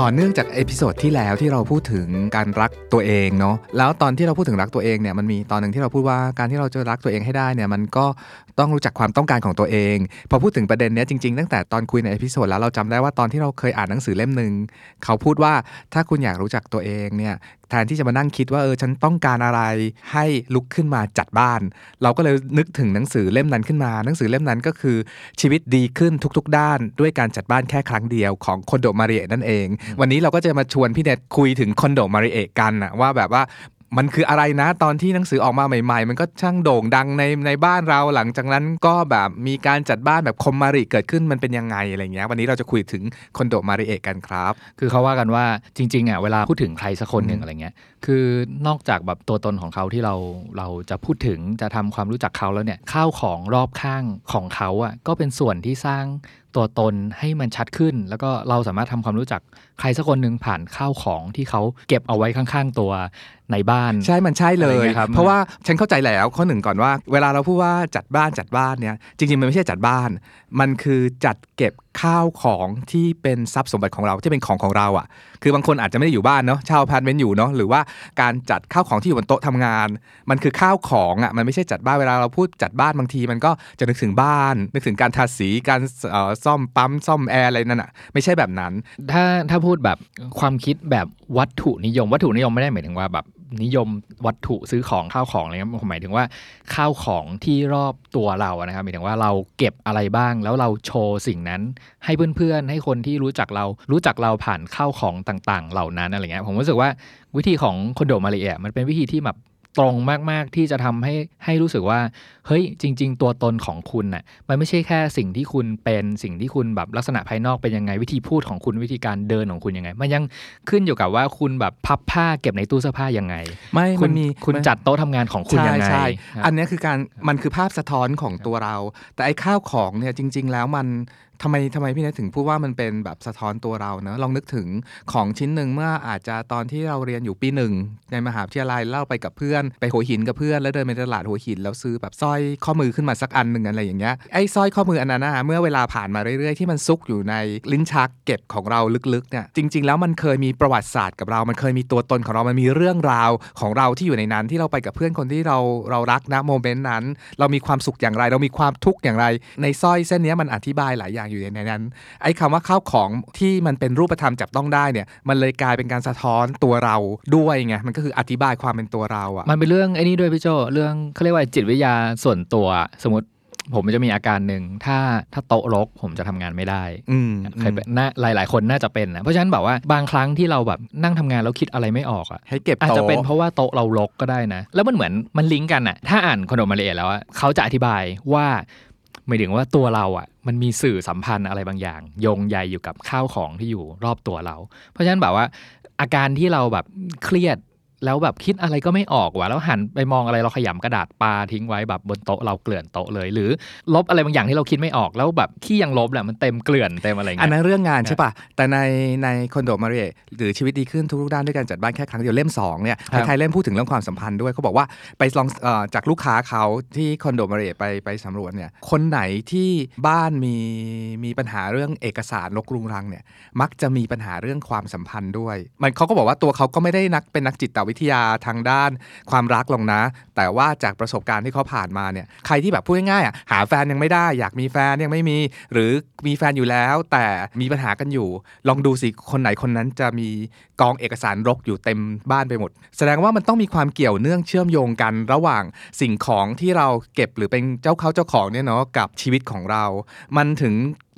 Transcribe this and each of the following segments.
ต่อเนื่องจาก episode ที่แล้วที่เราพูดถึงการรักตัวเองเนาะแล้วตอนที่เราพูดถึงรักตัวเองเนี่ยมันมีตอนหนึ่งที่เราพูดว่าการที่เราจะรักตัวเองให้ได้เนี่ยมันก็ต้องรู้จักความต้องการของตัวเอง พอพูดถึงประเด็นเนี้ยจริงๆตั้งแต่ตอนคุยใน episode แล้วเราจำได้ว่าตอนที่เราเคยอ่านหนังสือเล่มหนึ่งเขาพูดว่าถ้าคุณอยากรู้จักตัวเองเนี่ยแทนที่จะมานั่งคิดว่าเออฉันต้องการอะไรให้ลุกขึ้นมาจัดบ้าน เราก็เลยนึกถึงหนังสือเล่มนั้นขึ้นมา หนังสือเล่มนั้นก็คือชีวิตดีขึ้นทุก ๆ ด้าน ด้วยการจัดบ้านแค่ครั้งเดียวของคอนโดมาริเอนั่นเอง วันนี้เราก็จะมาชวนพี่เน็ตคุยถึงคอนโดมาริเอกันนะว่าแบบว่า มันคืออะไรนะตอนที่หนังสือออกมาใหม่ ๆ มันก็ช่างโด่งดังในในบ้านเราหลังจากนั้นก็แบบมีการจัดบ้านแบบคอมมาริเกิดขึ้นมันเป็นยังไงอะไรเงี้ยวันนี้เราจะคุยถึงคอนโดมาริเอะกันครับ คือเขาว่ากันว่าจริงๆอะเวลาพูดถึงใครสักคนหนึ่งอืมอะไรเงี้ยคือนอกจากแบบตัวตนของเขาที่เราเราจะพูดถึงจะทำความรู้จักเขาแล้วเนี่ยข้าวของรอบข้างของเขาอะก็เป็นส่วนที่สร้างตัวตนให้มันชัดขึ้น แล้วก็เราสามารถทำความรู้จักใครสักคนหนึ่งผ่านข้าวของที่เขาเก็บเอาไว้ข้างๆตัวในบ้านใช่มันใช่เลอะไรยเงี้ยครับเพราะว่าฉันเข้าใจแล้วข้อหนึ่งก่อนว่า เวลาเราพูดว่าจัดบ้านจัดบ้านเนี่ยจริงๆมันไม่ใช่จัดบ้าน มันคือจัดเก็บ ข้าวของที่เป็นทรัพย์สมบัติของเราที่เป็นของของเราอะ่ะ คือบางคนอาจจะไม่ได้อยู่บ้านเนาะเช่าพาร์ตเมนต์อยู่เนาะหรือว่าการจัดข้าวของที่อยู่บนโต๊ะทำงาน มันคือข้าวของอะ่ะมันไม่ใช่จัดบ้านเวลาเราพูดจัดบ้านบางที มันก็จะนึกถึงบ้าน นึกถึงการทาสีการเอ่อซ่อมปั๊มซ่อมแอร์อะไรนั่นอะ่ะไม่ใช่แบบนั้น ถ้าถ้าพูดแบบความคิดแบบวัตถุนิยม วัตถุนิยมไม่ได้หมายถึงว่าแบบ นิยมวัตถุซื้อของข้าวของอะไรเงี้ยหมายถึงว่าข้าวของที่รอบตัวเราอะนะครับหมายถึงว่าเราเก็บอะไรบ้าง แล้วเราโชว์สิ่งนั้น ให้เพื่อนๆ ให้คนที่รู้จักเรารู้จักเราผ่านข้าวของต่างๆ เหล่านั้นอะไรเงี้ยผมรู้สึกว่าวิธีของคอนโดมาริเอะมันเป็นวิธีที่แบบ ตรงมาก ๆ ที่จะทำให้ให้รู้สึกว่า เฮ้ย จริง ๆ ตัวตนของคุณน่ะ มันไม่ใช่แค่สิ่งที่คุณเป็น สิ่งที่คุณแบบลักษณะภายนอกเป็นยังไง วิธีพูดของคุณ วิธีการเดินของคุณยังไง มันยังขึ้นอยู่กับว่าคุณแบบพับผ้าเก็บในตู้เสื้อผ้ายังไง ไม่คุมัณนมีคุณมันจัดโต๊ะทำงานของคุณยังไง ใช่คใช่รับอันเนี้ยคือการ มันคือภาพสะท้อนของตัวเรา แต่ไอ้ข้าวของเนี่ยจริง ๆ แล้วมันทำไมทำไมพี่เนทถึงพูดว่ามันเป็นแบบสะท้อนตัวเราเนอะลองนึกถึงของชิ้นหนึ่งเมื่ออาจจะตอนที่เราเรียนอยู่ปีหนึ่งในมหาวิทยาลัยเล่าไปกับเพื่อน ไปหัวหินกับเพื่อนแล้วเดินไปตลาดหัวหินแล้วซื้อแบบสร้อยข้อมือขึ้นมาสักอันหนึ่งอะไรอย่างเงี้ยไอ้สร้อยข้อมืออันนั้นนะเมื่อเวลาผ่านมาเรื่อยๆ ที่มันซุกอยู่ในลิ้นชักเก็บของเราลึกๆเนี่ยจริง ๆ แล้วมันเคยมีประวัติศาสตร์กับเรา มันเคยมีตัวตนของเรา มันมีเรื่องราวของเราที่อยู่ในนั้นที่เราไปกับเพื่อนคนที่เราเรารักนะโมเมนต์นั้น เรามีความสุขอย่างไร เรามีความทุกข์อย่างไร ในสร้อยเส้นนี้มันอธิบายหลายอย่างอยู่ในนั้น ไอ้คำว่าข้าวของที่มันเป็นรูปธรรมจับต้องได้เนี่ยมันเลยกลายเป็นการสะท้อนตัวเราด้วยไงมันก็คืออธิบายความเป็นตัวเราอะมันเป็นเรื่องไอ้นี่ด้วยพี่โจเรื่องเขาเรียกว่าจิตวิทยาส่วนตัวสมมติผมจะมีอาการหนึ่งถ้าถ้าโต๊ะรกผมจะทำงานไม่ได้อืมเคยเป็นน่าหลายๆคนน่าจะเป็นนะเพราะฉะนั้นแบบว่าบางครั้งที่เราแบบนั่งทำงานแล้วคิดอะไรไม่ออกอะให้เก็บอาจจะโต๊ะเป็นเพราะว่าโต๊ะเรารกก็ได้นะ แล้วมันเหมือนมันลิงก์กันอะถ้าอ่านคอนโดมาเลเอแล้วอะเขาจะอธิบายว่า หมายถึงว่าตัวเราอะมันมีสื่อสัมพันธ์อะไรบางอย่าง ยงใยอยู่กับข้าวของที่อยู่รอบตัวเรา เพราะฉะนั้นแบบว่าอาการที่เราแบบเครียด แล้วแบบคิดอะไรก็ไม่ออกว่ะแล้วหันไปมองอะไรเราขยำกระดาษปาทิ้งไว้แบบบนโต๊ะเราเกลื่อนโต๊ะเลย หรือลบอะไรบางอย่างที่เราคิดไม่ออกแล้วแบบขี้ยังลบแหละมันเต็มเกลื่อนเต็มอะไรอย่างอันเงี้ยนั้นเรื่องงานใช่ป่ะแต่ในในคอนโดมาริเอหรือชีวิตดีขึ้นทุกๆด้านด้วยการจัดบ้านแค่ครั้งเดียวเล่ม2เนี่ยครับไทยๆเล่มพูดถึงเรื่องความสัมพันธ์ด้วยเขาบอกว่าไปลองเอ่อจากลูกค้าเขาที่คอนโดมาริเอไปไปสำรวจเนี่ยคนไหนที่บ้านมีมีปัญหาเรื่องเอกสารลกรุงรังเนี่ยมักจะมีปัญหาเรื่องความสัมพันธ์ด้วย มันเขาก็บอกว่าตัวเขาก็ไม่ได้นักเป็นนักจิตวิทยาทางด้านความรักหรอกนะ แต่ว่าจากประสบการณ์ที่เขาผ่านมาเนี่ยใครที่แบบพูดง่ายๆอะหาแฟนยังไม่ได้ อยากมีแฟนยังไม่มี หรือมีแฟนอยู่แล้ว แต่มีปัญหากันอยู่ ลองดูสิคนไหนคนนั้นจะมีกองเอกสารรกอยู่เต็มบ้านไปหมด แสดงว่ามันต้องมีความเกี่ยวเนื่องเชื่อมโยงกันระหว่างสิ่งของที่เราเก็บหรือเป็นเจ้าเขาเจ้าของเนี่ยเนาะกับชีวิตของเรา มันถึง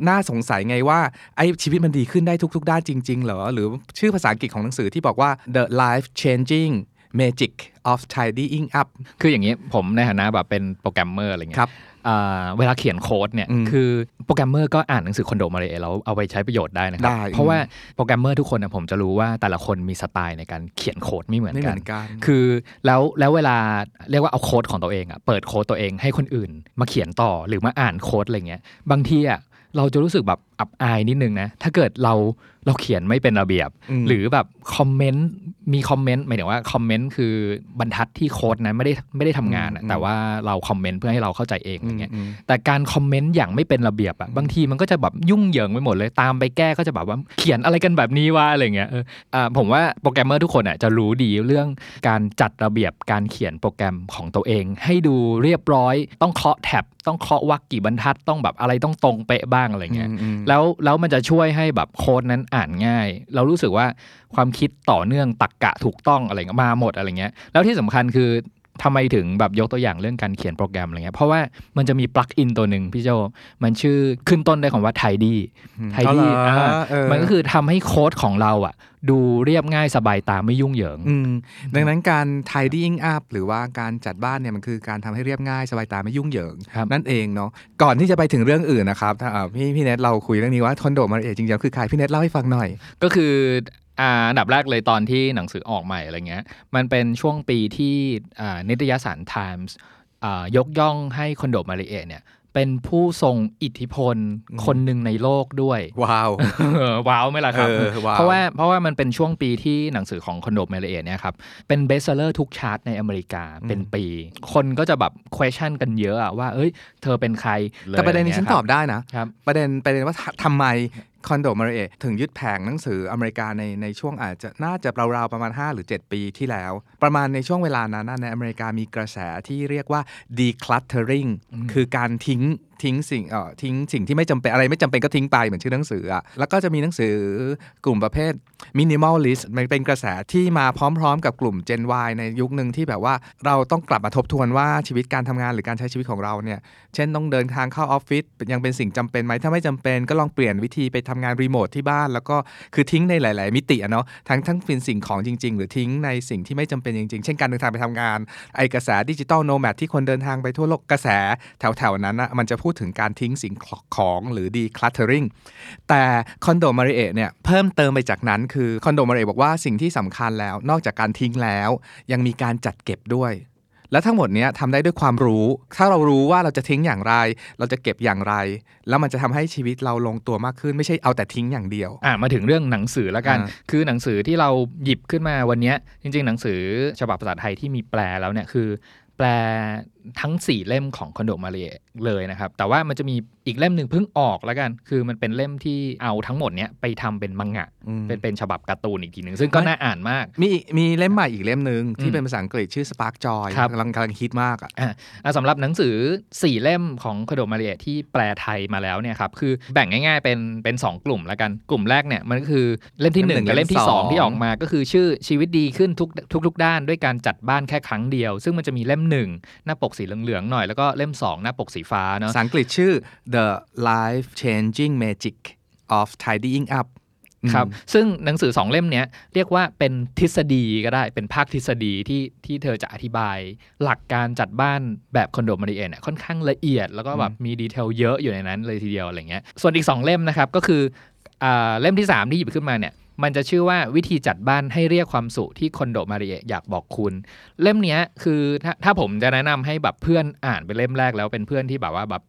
น่าสงสัยไงว่าไอ้ชีวิตมันดีขึ้นได้ทุก ๆ ด้านจริง ๆ เหรอ หรือชื่อภาษาอังกฤษของหนังสือที่บอกว่า the life changing magic of tidying up คืออย่างนี้ผมในฐานะแบบเป็นโปรแกรมเมอร์อะไรเงี้ยครับอ่าเวลาเขียนโค้ดเนี่ยอืมคือโปรแกรมเมอร์ก็อ่านหนังสือคอนโดมาริเอะแล้วเอาไปใช้ประโยชน์ได้นะครับได้เพราะว่าโปรแกรมเมอร์ทุกคนนะผมจะรู้ว่าแต่ละคนมีสไตล์ในการเขียนโค้ดไม่เหมือนไม่เหกัมืนอนกัน คือแล้วแล้วเวลาเรียกว่าเอาโค้ดของตัวเองอะเปิดโค้ดตัวเองให้คนอื่น มาเขียนต่อหรือมาอ่านโค้ดอะไรเงี้ยบางทีอะเราจะรู้สึกแบบ อับอายนิดนึงนะ ถ้าเกิดเราเราเขียนไม่เป็นระเบียบอืมหรือแบบ comment มี comment หมายถึงว่า comment คือบรรทัดที่โค้ดนั้นไม่ได้ไม่ได้ทำงานอะแต่ว่าเรา comment เพื่อให้เราเข้าใจเองอะไรเงี้ยอืมแต่การ comment อย่างไม่เป็นระเบียบอะบางทีมันก็จะแบบยุ่งเหยิงไปหมดเลยตามไปแก้ก็จะแบบว่าเขียนอะไรกันแบบนี้วะอะไรเงี้ยเอออ่าผมว่าโปรแกรมเมอร์ทุกคนอะจะรู้ดีเรื่องการจัดระเบียบการเขียนโปรแกรมของตัวเอง ให้ดูเรียบร้อย ต้องเคาะแท็บต้องเคาะวรรคกี่บรรทัดต้องแบบอะไรต้องตรงเป๊ะบ้างอะไรเงี้ยอืมอืมแล้วแล้วมันจะช่วยให้แบบโค้ดนั้นอ่านง่าย เรารู้สึกว่าความคิดต่อเนื่องตักกะถูกต้องอะไรเงี้ยมาหมดอะไรเงี้ย แล้วที่สำคัญคือทำไมถึงแบบยกตัวอย่างเรื่องการเขียนโปรแกรมอะไรเงี้ย เพราะว่ามันจะมีปลั๊กอินตัวหนึ่งพี่โจ มันชื่อขึ้นต้นด้วยคำว่า tidy ม tidy เอาเหรออ่าเออมันก็คือทำให้โค้ดของเราอะ ดูเรียบง่ายสบายตาไม่ยุ่งเหยิงอืมดังนั้นการ tidying up หรือว่าการจัดบ้านเนี่ยมันคือการทำให้เรียบง่ายสบายตาไม่ยุ่งเหยิงครับนั่นเองเนาะก่อนที่จะไปถึงเรื่องอื่นนะครับถ้าอ่าพี่พี่เนทเราคุยเรื่องนี้ว่าคอนโดมาเอจริงๆคือใครพี่เนทเล่าให้ฟังหน่อย ก็คืออ่าอันดับแรกเลยตอนที่หนังสือออกใหม่อะไรเงี้ย มันเป็นช่วงปีที่อ่านิตยสาร Times อ่ายกย่องให้คอนโดมาริเอะเนี่ย เป็นผู้ทรงอิทธิพลอืมคนหนึ่งในโลกด้วย ว้าวเออว้าวไหมล่ะครับเออว้าวเพราะว่าเพราะว่ามันเป็นช่วงปีที่หนังสือของคอนโดเมเลเอเนี่ยครับ เป็นเบสเซอร์ทุกชาร์ตในอเมริกาเป็นปี คนก็จะแบบ question กันเยอะอะว่า เอ้ย เธอเป็นใครลยแต่ประเด็นนี้ฉันไรตเงี้อยบได้นะครับประเด็นประเด็นว่าททำไม คอนโดมาริเอถึงยึดแผงหนังสืออเมริกาในในช่วงอาจจะน่าจะราวๆประมาณ 5 หรือ 7 ปีที่แล้ว ประมาณในช่วงเวลานั้นนะในอเมริกามีกระแสที่เรียกว่า decluttering คือการทิ้ง ทิ้งสิ่งเอ่อทิ้งสิ่งที่ไม่จำเป็นอะไรไม่จำเป็นก็ทิ้งไปเหมือนชื่อหนังสืออะแล้วก็จะมีหนังสือกลุ่มประเภท minimalist มันเป็นกระแสที่มาพร้อมๆ กับกลุ่ม Gen Y ในยุคหนึ่งที่แบบว่าเราต้องกลับมาทบทวนว่าชีวิตการทำงานหรือการใช้ชีวิตของเราเนี่ยเช่นต้องเดินทางเข้าออฟฟิศยังเป็นสิ่งจำเป็นไหมถ้าไม่จำเป็นก็ลองเปลี่ยนวิธีไปทำงานรีโมทที่บ้าน แล้วก็คือทิ้งในหลาย ๆ มิติอะเนาะทั้งทั้งเป็นสิ่งของจริง ๆ หรือทิ้งในสิ่งที่ไม่จำเป็นจริง ๆ เช่นการเดินทางไปทำงานไอ้กระแส digital nomad ที่คนเดินทางไปทั่วโลกกระแสแถวๆนั้นนะมันจะพูดถึงการทิ้งสิ่งของหรือ decluttering แต่คอนโดมาริเอะเนี่ยเพิ่มเติมไปจากนั้นคือคอนโดมาริเอะบอกว่าสิ่งที่สำคัญแล้ว นอกจากการทิ้งแล้ว ยังมีการจัดเก็บด้วยและทั้งหมดเนี้ยทำได้ด้วยความรู้ ถ้าเรารู้ว่าเราจะทิ้งอย่างไร เราจะเก็บอย่างไร แล้วมันจะทำให้ชีวิตเราลงตัวมากขึ้น ไม่ใช่เอาแต่ทิ้งอย่างเดียว อะมาถึงเรื่องหนังสือแล้วกันอ่าคือหนังสือที่เราหยิบขึ้นมาวันเนี้ยจริง ๆ หนังสือฉบับภาษาไทยที่มีแปลแล้วเนี่ยคือ แปล ทั้ง 4 เล่มของคอนโดมาเรียเลยนะครับ แต่ว่ามันจะมีอีกเล่มหนึ่งเพิ่งออกแล้วกัน คือมันเป็นเล่มที่เอาทั้งหมดเนี้ยไปทำเป็นมังงะอืมเป็นเป็นฉบับการ์ตูนอีกทีหนึ่งซึ่งก็ไม่น่าอ่านมาก มีมีเล่มใหม่อีกเล่มหนึ่งอืที่มเป็นภาษาอังกฤษชื่อ Spark Joy ครับกำลังกำลังฮิตมากอะอะสำหรับหนังสือ 4 เล่มของคโดมาเรียที่แปลไทยมาแล้วเนี่ยครับคือแบ่งง่ายๆเป็นเป็น 2 กลุ่มแล้วกันกลุ่มแรกเนี่ยมันก็คือเล่มที่เล่มหนึ่1งกับเล่มที่เล่มสอง2ที่ออกมาก็คือชื่อชีวิตดีขึ้นทุกทุกทุกด้านด้วยการจัดบ้านแค่ครั้งเดียว ซึ่งมันจะมีเล่ม1หน้าปกสีเหลืองๆหน่อย แล้วก็เล่ม 2 หน้าปกสีฟ้าเนาะภาษาอังกฤษชื่อ The Life Changing Magic of Tidying Up ครับ ซึ่งหนังสือสองเล่มเนี้ยเรียกว่าเป็นทฤษฎีก็ได้เป็นภาคทฤษฎีที่ที่เธอจะอธิบาย หลักการจัดบ้านแบบคอนโดมาริเอเนี่ยค่อนข้างละเอียด แล้วก็แบบมีดีเทลเยอะอยู่ในนั้นเลยทีเดียวอะไรเงี้ยส่วนอีก 2 เล่มนะครับก็คืออ่าเล่มที่ 3 ที่หยิบขึ้นมาเนี่ย มันจะชื่อว่าวิธีจัดบ้านให้เรียกความสุขที่คอนโดมาริเออยากบอกคุณ เล่มเนี้ยคือถ้าถ้าผมจะแนะนำให้แบบเพื่อนอ่านเป็นเล่มแรกแล้วเป็นเพื่อนที่แบบว่าแบบ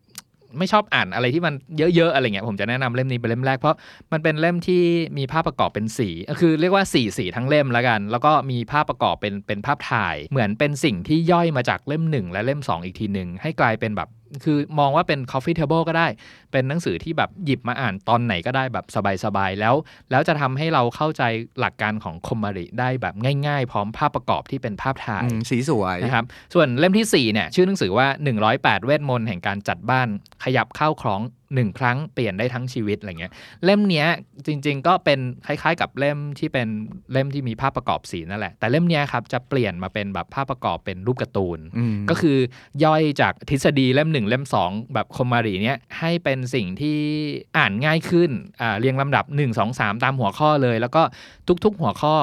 ไม่ชอบอ่านอะไรที่มันเยอะๆอะไรเงี้ยผมจะแนะนำเล่มนี้เป็นเล่มแรกเพราะมันเป็นเล่มที่มีภาพประกอบเป็นสีคือเรียกว่าสีสีทั้งเล่มแล้วกัน แล้วก็มีภาพประกอบเป็นเป็นภาพถ่าย เหมือนเป็นสิ่งที่ย่อยมาจากเล่มหนึ่งและเล่ม 2 อีกทีหนึ่งให้กลายเป็นแบบ คือมองว่าเป็น coffee table ก็ได้ เป็นหนังสือที่แบบหยิบมาอ่านตอนไหนก็ได้แบบสบายๆ แล้ว แล้วจะทำให้เราเข้าใจหลักการของคอมมาริได้แบบง่ายๆ พร้อมภาพประกอบที่เป็นภาพถ่ายอืมสีสวยนะครับ ส่วนเล่มทีสี่ 4 เนี่ย ชื่อหนังสือว่า 108 เวทมนต์แห่งการจัดบ้านขยับเข้าคล้อง หนึ่งครั้งเปลี่ยนได้ทั้งชีวิตอะไรเงี้ยเล่มเนี้ยจริง ๆ ก็เป็นคล้าย ๆ กับเล่มที่เป็นเล่มที่มีภาพประกอบสีนั่นแหละ แต่เล่มเนี้ยครับจะเปลี่ยนมาเป็นแบบภาพประกอบเป็นรูปการ์ตูนอืมก็คือย่อยจากทฤษฎีเล่มหนึ่งเล่ม2แบบคอมมารีเนี่ยให้เป็นสิ่งที่อ่านง่ายขึ้นอ่าเรียงลำดับ 1 2 3 ตามหัวข้อเลย แล้วก็ทุก ๆ หัวข้อ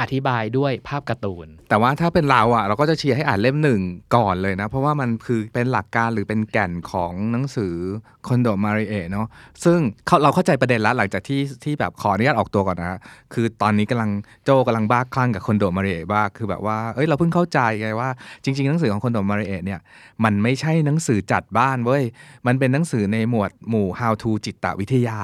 อธิบายด้วยภาพการ์ตูน แต่ว่าถ้าเป็นเราอะ เราก็จะเชียร์ให้อ่านเล่มหนึ่งก่อนเลยนะ เพราะว่ามันคือเป็นหลักการหรือเป็นแก่นของหนังสือคอนโดมาริเอเนาะซึ่งเขาเราเข้าใจประเด็นแล้วหลังจากที่ที่แบบขออนุญาตออกตัวก่อนนะ คือตอนนี้กำลังโจกำลังบ้าคลั่งกับคอนโดมาริเอบ้าคือแบบว่าเอ้ยเราเพิ่งเข้าใจไงว่าจริง ๆ หนังสือของคอนโดมาริเอเนี่ยมันไม่ใช่หนังสือจัดบ้านเว้ยมันเป็นหนังสือในหมวดหมู่ how to จิตวิทยา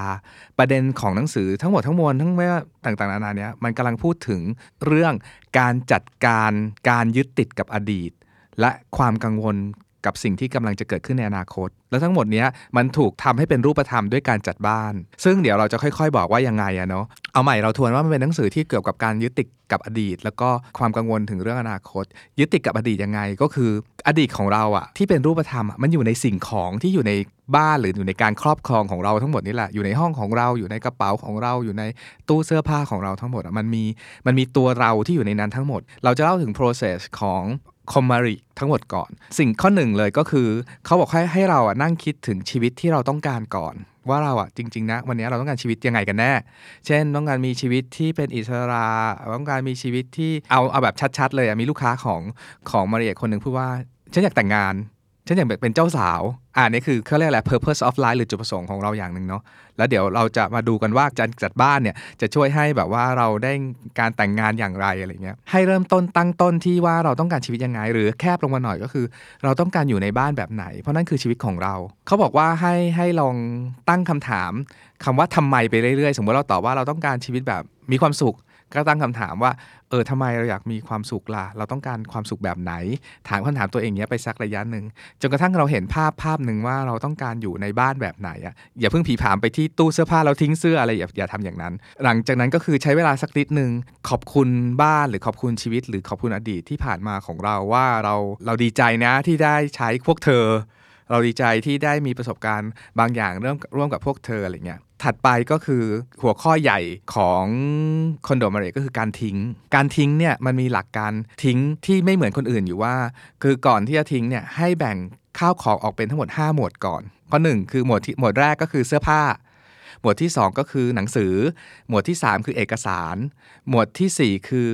ประเด็นของหนังสือทั้งหมดทั้งมวลทั้งไม่ว่าต่างๆนานาเนี้ยมันกำลังพูดถึงเรื่องการจัดการการยึดติดกับอดีต และความกังวล กับสิ่งที่กำลังจะเกิดขึ้นในอนาคต แล้วทั้งหมดนี้มันถูกทำให้เป็นรูปธรรมด้วยการจัดบ้าน ซึ่งเดี๋ยวเราจะค่อยๆ บอกว่ายังไงอะเนาะเอาใหม่เราทวนว่ามันเป็นหนังสือที่เกี่ยวกับการยึดติดกับอดีต แล้วก็ความกังวลถึงเรื่องอนาคต ยึดติดกับอดีตยังไงก็คืออดีตของเราอะที่เป็นรูปธรรมมันอยู่ในสิ่งของที่อยู่ในบ้านหรืออยู่ในการครอบครองของเราทั้งหมดนี่แหละอยู่ในห้องของเราอยู่ในกระเป๋าของเราอยู่ในตู้เสื้อผ้าของเราทั้งหมดมันมีมันมีตัวเราที่อยู่ในนั้นทั้งหมด เราจะเล่าถึง process ของ คอมมาริทั้งหมดก่อน สิ่งข้อหนึ่งเลยก็คือ เขาบอกให้ให้เราอะนั่งคิดถึงชีวิตที่เราต้องการก่อน ว่าเราอะจริง ๆ นะ วันนี้เราต้องการชีวิตยังไงกันแน่ เช่นต้องการมีชีวิตที่เป็นอิสระต้องการมีชีวิตที่เอาเอาแบบชัด ๆ เลยมีลูกค้าของของมาริเอคนหนึ่งพูดว่าฉันอยากแต่งงาน ฉันอยากเป็นเจ้าสาว อ่านี่คือเขาเรียกอะไร purpose of life หรือจุดประสงค์ของเราอย่างหนึ่งเนาะ แล้วเดี๋ยวเราจะมาดูกันว่าการจัดบ้านเนี่ยจะช่วยให้แบบว่าเราได้การแต่งงานอย่างไรอะไรเงี้ย ให้เริ่มต้นตั้งต้นที่ว่าเราต้องการชีวิตยังไง หรือแคบลงมาหน่อยก็คือ เราต้องการอยู่ในบ้านแบบไหน เพราะนั่นคือชีวิตของเรา เขาบอกว่าให้ให้ลองตั้งคำถามคำว่าทำไมไปเรื่อยๆ สมมติเราตอบว่าเราต้องการชีวิตแบบมีความสุข ก็ตั้งคำถามว่า เออทำไมเราอยากมีความสุขล่ะ เราต้องการความสุขแบบไหน ถามคำถามตัวเองเนี้ยไปสักระยะหนึ่งจนกระทั่งเราเห็นภาพภาพหนึ่งว่าเราต้องการอยู่ในบ้านแบบไหนอะอย่าเพิ่งผีผามไปที่ตู้เสื้อผ้าแล้วทิ้งเสื้ออะไรอย่าอย่าทำอย่างนั้น หลังจากนั้นก็คือใช้เวลาสักนิดหนึ่งขอบคุณบ้านหรือขอบคุณชีวิต หรือขอบคุณอดีตที่ผ่านมาของเราว่าเราเราดีใจนะที่ได้ใช้พวกเธอ เราดีใจที่ได้มีประสบการณ์บางอย่างเรื่องร่วมกับพวกเธออะไรเงี้ย ถัดไปก็คือหัวข้อใหญ่ของคอนโดมาเรก็คือการทิ้ง การทิ้งเนี่ยมันมีหลักการทิ้งที่ไม่เหมือนคนอื่นอยู่ว่า คือก่อนที่จะทิ้งเนี่ยให้แบ่งข้าวของออกเป็นทั้งหมด 5 หมวดก่อนข้อหนึ่งคือหมวดที่หมวดแรกก็คือเสื้อผ้า หมวดที่ 2 ก็คือหนังสือ หมวดที่ 3 คือเอกสาร หมวดทีสี่4 คือ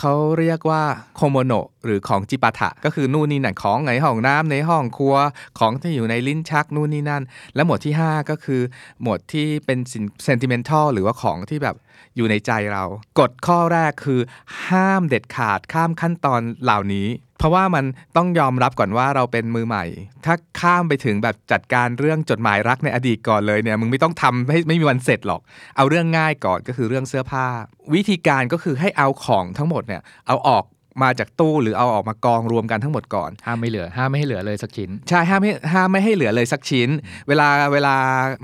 เขาเรียกว่าโคโมโนะหรือของจิปาถะก็คือนู่นนี่นั่นของในห้องน้ำในห้องครัวของที่อยู่ในลิ้นชักนู่นนี่นั่น และหมวดที่ 5 ก็คือ หมวดที่เป็น sentimental หรือว่าของที่แบบอยู่ในใจเรา กฎข้อแรกคือ ห้ามเด็ดขาดข้ามขั้นตอนเหล่านี้ เพราะว่ามันต้องยอมรับก่อนว่าเราเป็นมือใหม่ ถ้าข้ามไปถึงแบบจัดการเรื่องจดหมายรักในอดีตก่อนเลยเนี่ยมึงไม่ต้องทำให้ไม่มีวันเสร็จหรอก เอาเรื่องง่ายก่อนก็คือเรื่องเสื้อผ้า วิธีการก็คือให้เอาของทั้งหมดเนี่ยเอาออก มาจากตู้หรือเอาออกมากองรวมกันทั้งหมดก่อน ห้ามไม่เหลือห้ามไม่ให้เหลือเลยสักชิ้น ใช่ห้ามไม่ห้ามไม่ให้เหลือเลยสักชิ้น เวลาเวลา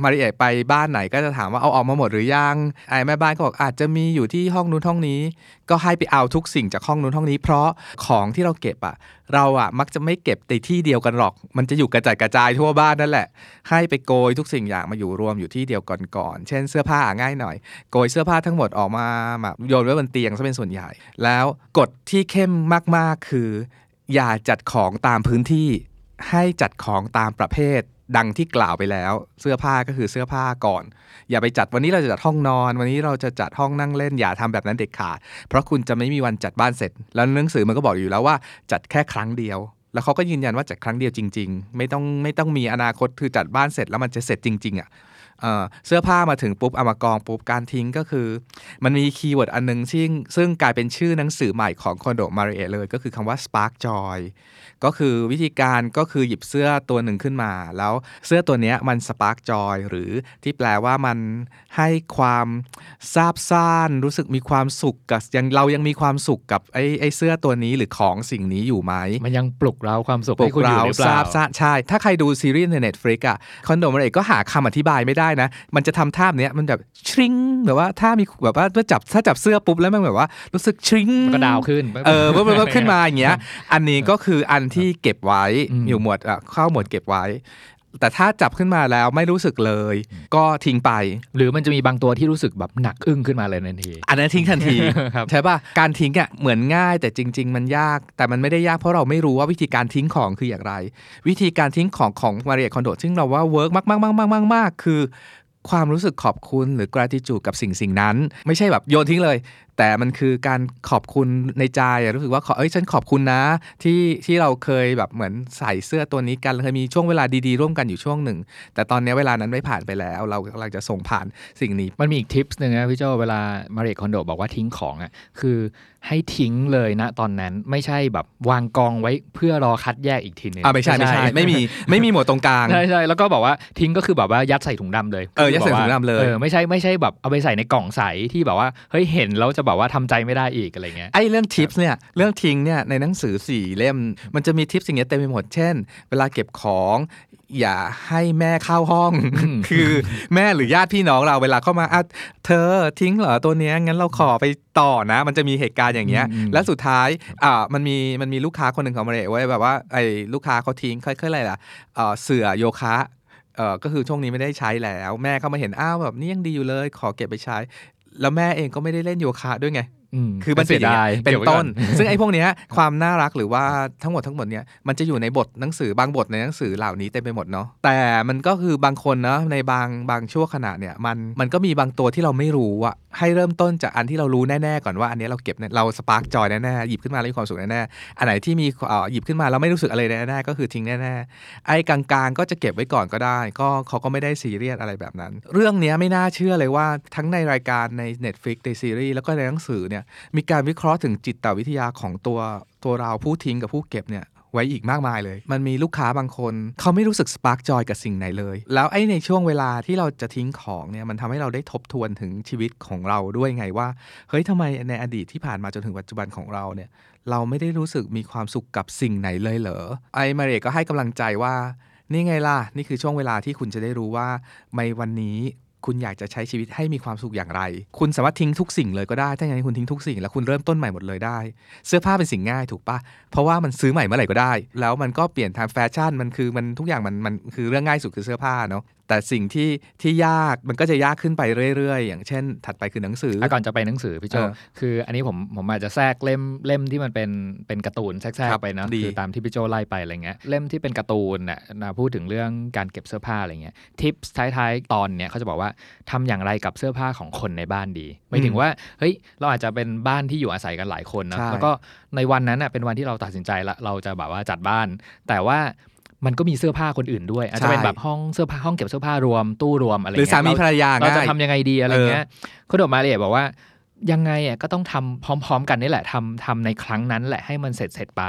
มาริเอะไปบ้านไหนก็จะถามว่าเอาออกมาหมดหรือยังไอ้แม่บ้านก็บอกอาจจะมีอยู่ที่ห้องนู้นห้องนี้ ก็ให้ไปเอาทุกสิ่งจากห้องนู้นห้องนี้ เพราะของที่เราเก็บอะ เราอะมักจะไม่เก็บในที่เดียวกันหรอก มันจะอยู่กระจายกระจายทั่วบ้านนั่นแหละ ให้ไปโกยทุกสิ่งอย่างมาอยู่รวมอยู่ที่เดียวกันก่อน เช่นเสื้อผ้าง่ายหน่อย โกยเสื้อผ้าทั้งหมดออกมาแบบโยนไว้บนเตียงซะเป็นส่วนใหญ่ แล้วกฎที่เข้มมากๆคือ อย่าจัดของตามพื้นที่ ให้จัดของตามประเภท ดังที่กล่าวไปแล้ว เสื้อผ้าก็คือเสื้อผ้าก่อน อย่าไปจัดวันนี้เราจะจัดห้องนอน วันนี้เราจะจัดห้องนั่งเล่นอย่าทำแบบนั้นเด็ดขาด เพราะคุณจะไม่มีวันจัดบ้านเสร็จ แล้วหนังสือมันก็บอกอยู่แล้วว่าจัดแค่ครั้งเดียว แล้วเขาก็ยืนยันว่าจัดครั้งเดียวจริง ๆ ไม่ต้องไม่ต้องมีอนาคตคือจัดบ้านเสร็จแล้วมันจะเสร็จจริงๆอะเอ่อ เสื้อผ้ามาถึงปุ๊บเอามากองปุ๊บการทิ้งก็คือ มันมี keyword อันหนึ่งซึ่งซึ่งกลายเป็นชื่อหนังสือใหม่ของคอนโดมาริเอเลย ก็คือคำว่า Spark Joy ก็คือวิธีการก็คือหยิบเสื้อตัวหนึ่งขึ้นมา แล้วเสื้อตัวเนี้ยมัน Spark Joy หรือที่แปลว่ามันให้ความซาบซ่านรู้สึกมีความสุขกับยังเรายังมีความสุขกับไอ้ไอ้เสื้อตัวนี้หรือของสิ่งนี้อยู่ไหมมันยังปลุกเราความสุขปลุให้กคุณอยู่เราหรือเปทล่าราบซ่านใช่ ถ้าใครดูซีรีส์ในเน็ตฟลิกอะคอนโดมันเอกก็หาคำอธิบายไม่ได้นะ มันจะทำท่าแบบเนี้ยมันแบบชริงแบบว่าถ้ามีแบบว่าถ้าจับถ้าจับเสื้อปุ๊บแล้วมันแบบว่ารู้สึกชริงมันก็ดาวขึ้น เออเพิ่มเพิ่มขึ้นมาอย่างเงี้ย อันนี้ก็คืออันที่เก็บไว้อืมอยู่หมวดอะเข้าหมวดเก็บไว้ แต่ถ้าจับขึ้นมาแล้วไม่รู้สึกเลย ก็ทิ้งไป หรือมันจะมีบางตัวที่รู้สึกแบบหนักอึ้งขึ้นมาเลยทันที อันนั้นทิ้งทันทีครับใช่ป่ะการทิ้งอะเหมือนง่ายแต่จริง ๆ มันยาก แต่มันไม่ได้ยากเพราะเราไม่รู้ว่าวิธีการทิ้งของคืออย่างไร วิธีการทิ้งของของมาเรียคอนโดซึ่งเราว่า work มากมากมากมากมากมากคือความรู้สึกขอบคุณหรือ gratitude กับสิ่งสิ่งนั้น ไม่ใช่แบบโยนทิ้งเลย แต่มันคือการขอบคุณในใจอะรู้สึกว่าขอเอ้ยฉันขอบคุณนะ ที่ที่เราเคยแบบเหมือนใส่เสื้อตัวนี้กันเคยมีช่วงเวลาดีๆ ร่วมกันอยู่ช่วงหนึ่ง แต่ตอนนี้เวลานั้นมันผ่านไปแล้ว เรากำลังจะส่งผ่านสิ่งนี้ มันมีอีกทิปส์หนึ่งนะพี่โจเวลามาเรียคอนโดบอกว่าทิ้งของอะคือให้ทิ้งเลยนะตอนนั้นไม่ใช่แบบวางกองไว้เพื่อรอคัดแยกอีกทีนึงอ่าไม่ใช่ไม่ใช่ไม่มีไม่มีหมวดตรงกลางใช่ใช่แล้วก็บอกว่าทิ้งก็คือแบบว่ายัดใส่ถุงดำเลยเออยัดใส่ถุงดำเลยเออไม่ใช่ไม่ใช่แบบเอาไปใส่ในกล่องใสที่แบบว่าเฮ้ยเห็นแล้วจะแบบว่าทำใจไม่ได้อีกอะไรเงี้ยไอ้เรื่องทิปส์เนี่ยเรื่องทิ้งเนี่ยในหนังสือสี่เล่ม มันจะมีทิปสิ่างเงี้ยเต็มไปหมดเช่น เวลาเก็บของอย่าให้แม่เข้าห้อง คือแม่หรือญาติพี่น้องเราเวลาเข้ามาอะเธอทิ้งเหรอตัวเนี้ยงั้นเราขอไปต่อนะ มันจะมีเหตุการณ์อย่างเงี้ยอืมแล้วสุดท้ายอ่ามันมีมันมีลูกค้าคนหนึ่งของมาเลยไว้แบบว่าไอ้ลูกค้าเขาทิ้งเขาเคยอะไรล่ะเอ่อเสื่อโยคะเออก็คือช่วงนี้ไม่ได้ใช้แล้ว แม่เขามาเห็นอ้าวแบบนี่ยังดีอยู่เลย ขอเก็บไปใช้ แล้วแม่เองก็ไม่ได้เล่นโยคะด้วยไง คือมันเสียดายเป็นก็บไว้ก่ต้อนซึ่งไอ้พวกเนี้ยความน่ารักหรือว่าทั้งหมดทั้งหมดเนี่ยมันจะอยู่ในบทหนังสือบางบทในหนังสือเหล่านี้เต็มไปหมดเนาะแต่มันก็คือบางคนนะในบางบางช่วงขณะเนี่ยมันมันก็มีบางตัวที่เราไม่รู้อะให้เริ่มต้นจากอันที่เรารู้แน่ๆก่อนว่าอันเนี้ยเราเก็บเนี่ยเราสปาร์กจอยแน่ๆหยิบขึ้นมาแล้วมีความสุขแน่ๆอันไหนที่มีเอ่อหยิบขึ้นมาแล้วไม่รู้สึกอะไรแน่ๆก็คือทิ้งแน่ๆไอ้กลางๆก็จะเก็บไว้ก่อนก็ได้ ก็เขาก็ไม่ได้ซีเรียสอะไรแบบนั้น เรื่องเนี้ยไม่น่าเชื่อเลยว่าทั้งในรายการใน Netflix ในซีรีส์แล้วก็ในหนังสือเนี่ยมีการวิเคราะห์ถึงจิตวิทยาของตัวตัวเราผู้ทิ้งกับผู้เก็บเนี่ยไว้อีกมากมายเลย มันมีลูกค้าบางคน เขาไม่รู้สึกสปาร์กจอยกับสิ่งไหนเลย แล้วไอ้ในช่วงเวลาที่เราจะทิ้งของเนี่ย มันทำให้เราได้ทบทวนถึงชีวิตของเราด้วยไงว่า เฮ้ยทำไมในอดีตที่ผ่านมาจนถึงปัจจุบันของเราเนี่ย เราไม่ได้รู้สึกมีความสุขกับสิ่งไหนเลยเหรอ ไอ้มาเรกก็ให้กำลังใจว่า นี่ไงล่ะ นี่คือช่วงเวลาที่คุณจะได้รู้ว่าในวันนี้ คุณอยากจะใช้ชีวิตให้มีความสุขอย่างไร คุณสามารถทิ้งทุกสิ่งเลยก็ได้ ถ้าอย่างนั้คุณทิ้งทุกสิ่งแล้วคุณเริ่มต้นใหม่หมดเลยได้ เสื้อผ้าเป็นสิ่งง่ายถูกปะเพราะว่ามันซื้อใหม่เมื่อไหร่ก็ได้ แล้วมันก็เปลี่ยนทางแฟชั่น มันคือมันทุกอย่างมันมันคือเรื่องง่ายสุดคือเสื้อผ้าเนาะ แต่สิ่งที่ที่ยากมันก็จะยากขึ้นไปเรื่อยๆ อย่างเช่น ถัดไปคือหนังสืออะก่อนจะไปหนังสือพี่โจเออคืออันนี้ผมผมอาจจะแทรกเล่มเล่มที่มันเป็นเป็นการ์ตูนแทรกครับๆไปเนอะดีคือตามที่พี่โจไล่ไปอะไรเงี้ยเล่มที่เป็นการ์ตูนน่ะนะพูดถึงเรื่องการเก็บเสื้อผ้าอะไรเงี้ยทิปท้ายๆตอนเนี้ยเขาจะบอกว่าทำอย่างไรกับเสื้อผ้าของคนในบ้านดีหมายถึงว่าเฮ้ยเราอาจจะเป็นบ้านที่อยู่อาศัยกันหลายคนนะใช่แล้วก็ในวันนั้นน่ะเป็นวันที่เราตัดสินใจละเราจะแบบว่าจัดบ้าน แต่ว่า มันก็มีเสื้อผ้าคนอื่นด้วย อาจจะเป็นแบบห้องเสื้อผ้าห้องเก็บเสื้อผ้ารวมตู้รวมอะไรหรือเงี้ยสามีเรภรรยาเราจะง่ายทำยังไงดีอะไรเงี้ยคุณโดมาเรียบอกว่ายังไงอะก็ต้องทำพร้อม ๆ กันนี่แหละทำทำในครั้งนั้นแหละให้มันเสร็จเสร็จไป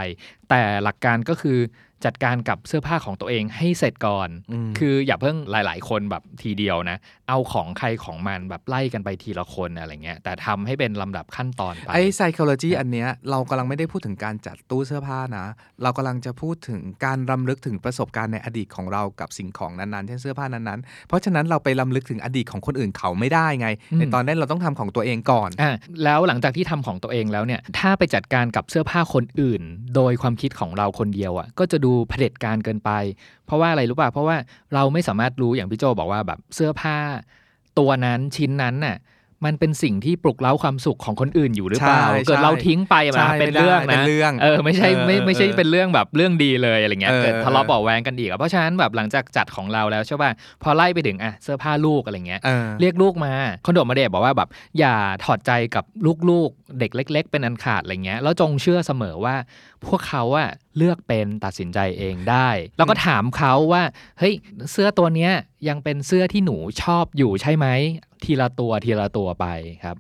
แต่หลักการก็คือจัดการกับเสื้อผ้าของตัวเองให้เสร็จก่อนอืมคืออย่าเพิ่งหลาย ๆ คนแบบทีเดียวนะ เอาของใครของมันแบบไล่กันไปทีละคนอะไรเงี้ยแต่ทำให้เป็นลำดับขั้นตอนไปไอ้ psychology อันเนี้ยเรากำลังไม่ได้พูดถึงการจัดตู้เสื้อผ้านะ เรากำลังจะพูดถึงการรำลึกถึงประสบการณ์ในอดีตของเรากับสิ่งของนั้นๆเช่นเสื้อผ้านั้นๆ เพราะฉะนั้นเราไปรำลึกถึงอดีตของคนอื่นเขาไม่ได้ไงอืมในตอนนั้นเราต้องทำของตัวเองก่อนอะแล้วหลังจากที่ทำของตัวเองแล้วเนี่ยถ้าไปจัดการกับเสื้อผ้าคนอื่น โดยความคิดของเราคนเดียวอะก็จะดูเผด็จการเกินไป เพราะว่าอะไรรู้ป่ะเพราะว่าเราไม่สามารถรู้อย่างพี่โจบอกว่าแบบเสื้อผ้า ตัวนั้นชิ้นนั้นน่ะ มันเป็นสิ่งที่ปลุกเร้าความสุขของคนอื่นอยู่หรือเปล่าใช่เกิดใช่เราทิ้งไปใช่มันเป็นไม่ได้เรื่องเป็นะนเรื่องเออไม่ใช่ไม่เออไม่ใช่เออเป็นเรื่องแบบเรื่องดีเลยอะไรเงี้ยเออเกิดทะเลาะเออเบาะแวงกันอีกอะเพราะฉะนั้นแบบหลังจากจัดของเราแล้วใช่ป่ะพอไล่ไปถึงอะเสื้อผ้าลูกอะไรเงี้ยเออเรียกลูกมาคอนโดมาเดชบอกว่าแบบอย่าถอดใจกับลูกๆ เด็กเล็ก ๆ เป็นอันขาดอะไรเงี้ยแล้วจงเชื่อเสมอว่า พวกเขาอะเลือกเป็นตัดสินใจเองได้ แล้วก็ถามเขาว่าเฮ้ยเสื้อตัวเนี้ยยังเป็นเสื้อที่หนูชอบอยู่ใช่ไหม ทีละตัวทีละตัวไปครับ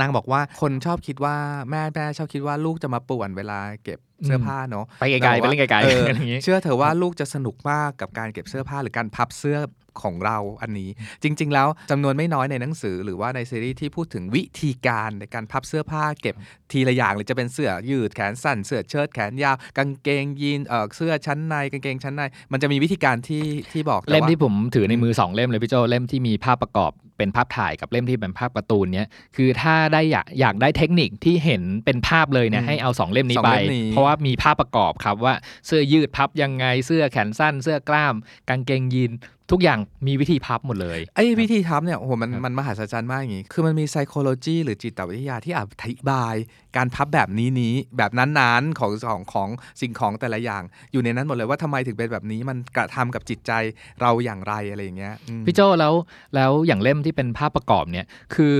นางบอกว่าคนชอบคิดว่าแม่แม่ชอบคิดว่าลูกจะมาป่วนเวลาเก็บเสื้อผ้าเนาะไปไกลๆไปเล่นไกลๆเอออะไรอย่างงี้เชื่อเถอะว่าลูกจะสนุกมากกับการเก็บเสื้อผ้าหรือการพับเสื้อ ของเราอันนี้ จริง ๆ แล้วจำนวนไม่น้อยในหนังสือ หรือว่าในซีรีส์ที่พูดถึงวิธีการในการพับเสื้อผ้าเก็บทีละอย่างหรือจะเป็นเสื้อยืดแขนสั้นเสื้อเชิ้ตแขนยาว กางเกงยีนเออเสื้อชั้นในกางเกงชั้นใน มันจะมีวิธีการที่ที่บอกแต่เล่มว่าที่ผมถือในมือสองเล่มเลยพี่โจเล่มที่มีภาพประกอบเป็นภาพถ่ายกับเล่มที่เป็นภาพการ์ตูนเนี้ยคือถ้าได้อยากอยากได้เทคนิคที่เห็นเป็นภาพเลยเนี่ยอืมให้เอาสองเล่มนี้สองไปเล่มนี้เพราะว่ามีภาพประกอบครับว่าเสื้อยืดพับยังไงเสื้อแขนสั้น เสื้อกล้าม กางเกงยีน ทุกอย่างมีวิธีพับหมดเลยไอ้วิธีทำเนี่ยโอ้โหมันครับมันมหัศจรรย์มากอย่างงี้ คือมันมี psychology หรือจิตวิทยาที่อธิบาย การพับแบบนี้นี้แบบนั้นๆของของของสิ่งของแต่ละอย่าง อยู่ในนั้นหมดเลยว่าทำไมถึงเป็นแบบนี้มันกระทำกับจิตใจเราอย่างไรอะไรอย่างเงี้ยอืมพี่โจแล้วแล้วอย่างเล่มที่เป็นภาพประกอบเนี่ยคือ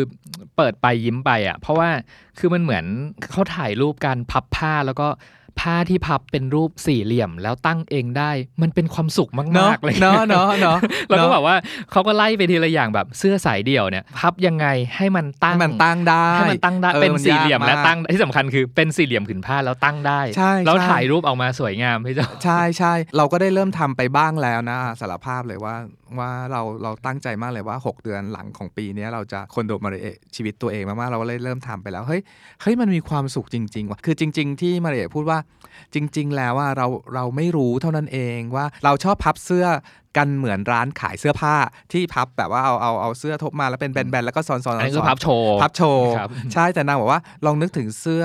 เปิดไปยิ้มไปอะเพราะว่าคือมันเหมือนเขาถ่ายรูปการพับผ้าแล้วก็ ผ้าที่พับเป็นรูปสี่เหลี่ยมแล้วตั้งเองได้ มันเป็นความสุขเนาะมากๆเลยเนาะเนาะเนาะแล้วก็เนาะแบบว่าเขาก็ไล่ไปทีละอย่างแบบเสื้อสายเดี่ยวเนี่ยพับยังไงให้มันตั้งให้มันตั้งได้ให้มันตั้งได้ออเป็นมัสี่เหลี่ยมากและากตั้งที่สำคัญคือเป็นสี่เหลี่ยมผืนผ้าแล้วตั้งได้ใช่แล้วใช่ถ่ายรูปออกมาสวยงามพี่โจใช่ใช่เราก็ได้เริ่มทำไปบ้างแล้วนะสารภาพเลยว่า ว่าเราเราตั้งใจมากเลยว่า 6 เดือนหลังของปีนี้เราจะคนโดมาเรเอชีวิตตัวเองมากๆเราก็เลยเริ่มทำไปแล้วเฮ้ยเฮ้ยมันมีความสุขจริงๆว่ะคือจริง ๆ ที่มาเรเอพูดว่าจริง ๆ แล้วว่าเราเราไม่รู้เท่านั้นเองว่าเราชอบพับเสื้อ กันเหมือนร้านขายเสื้อผ้าที่พับแบบว่าเอาเอาเอาเสื้อทบมาแล้วเป็นแบนๆแล้วก็ซ้อนๆซ้อนอันนี้คือพับโชว์พับโชว์ครับใช่แต่นางบอกว่าลองนึกถึงเสื้อ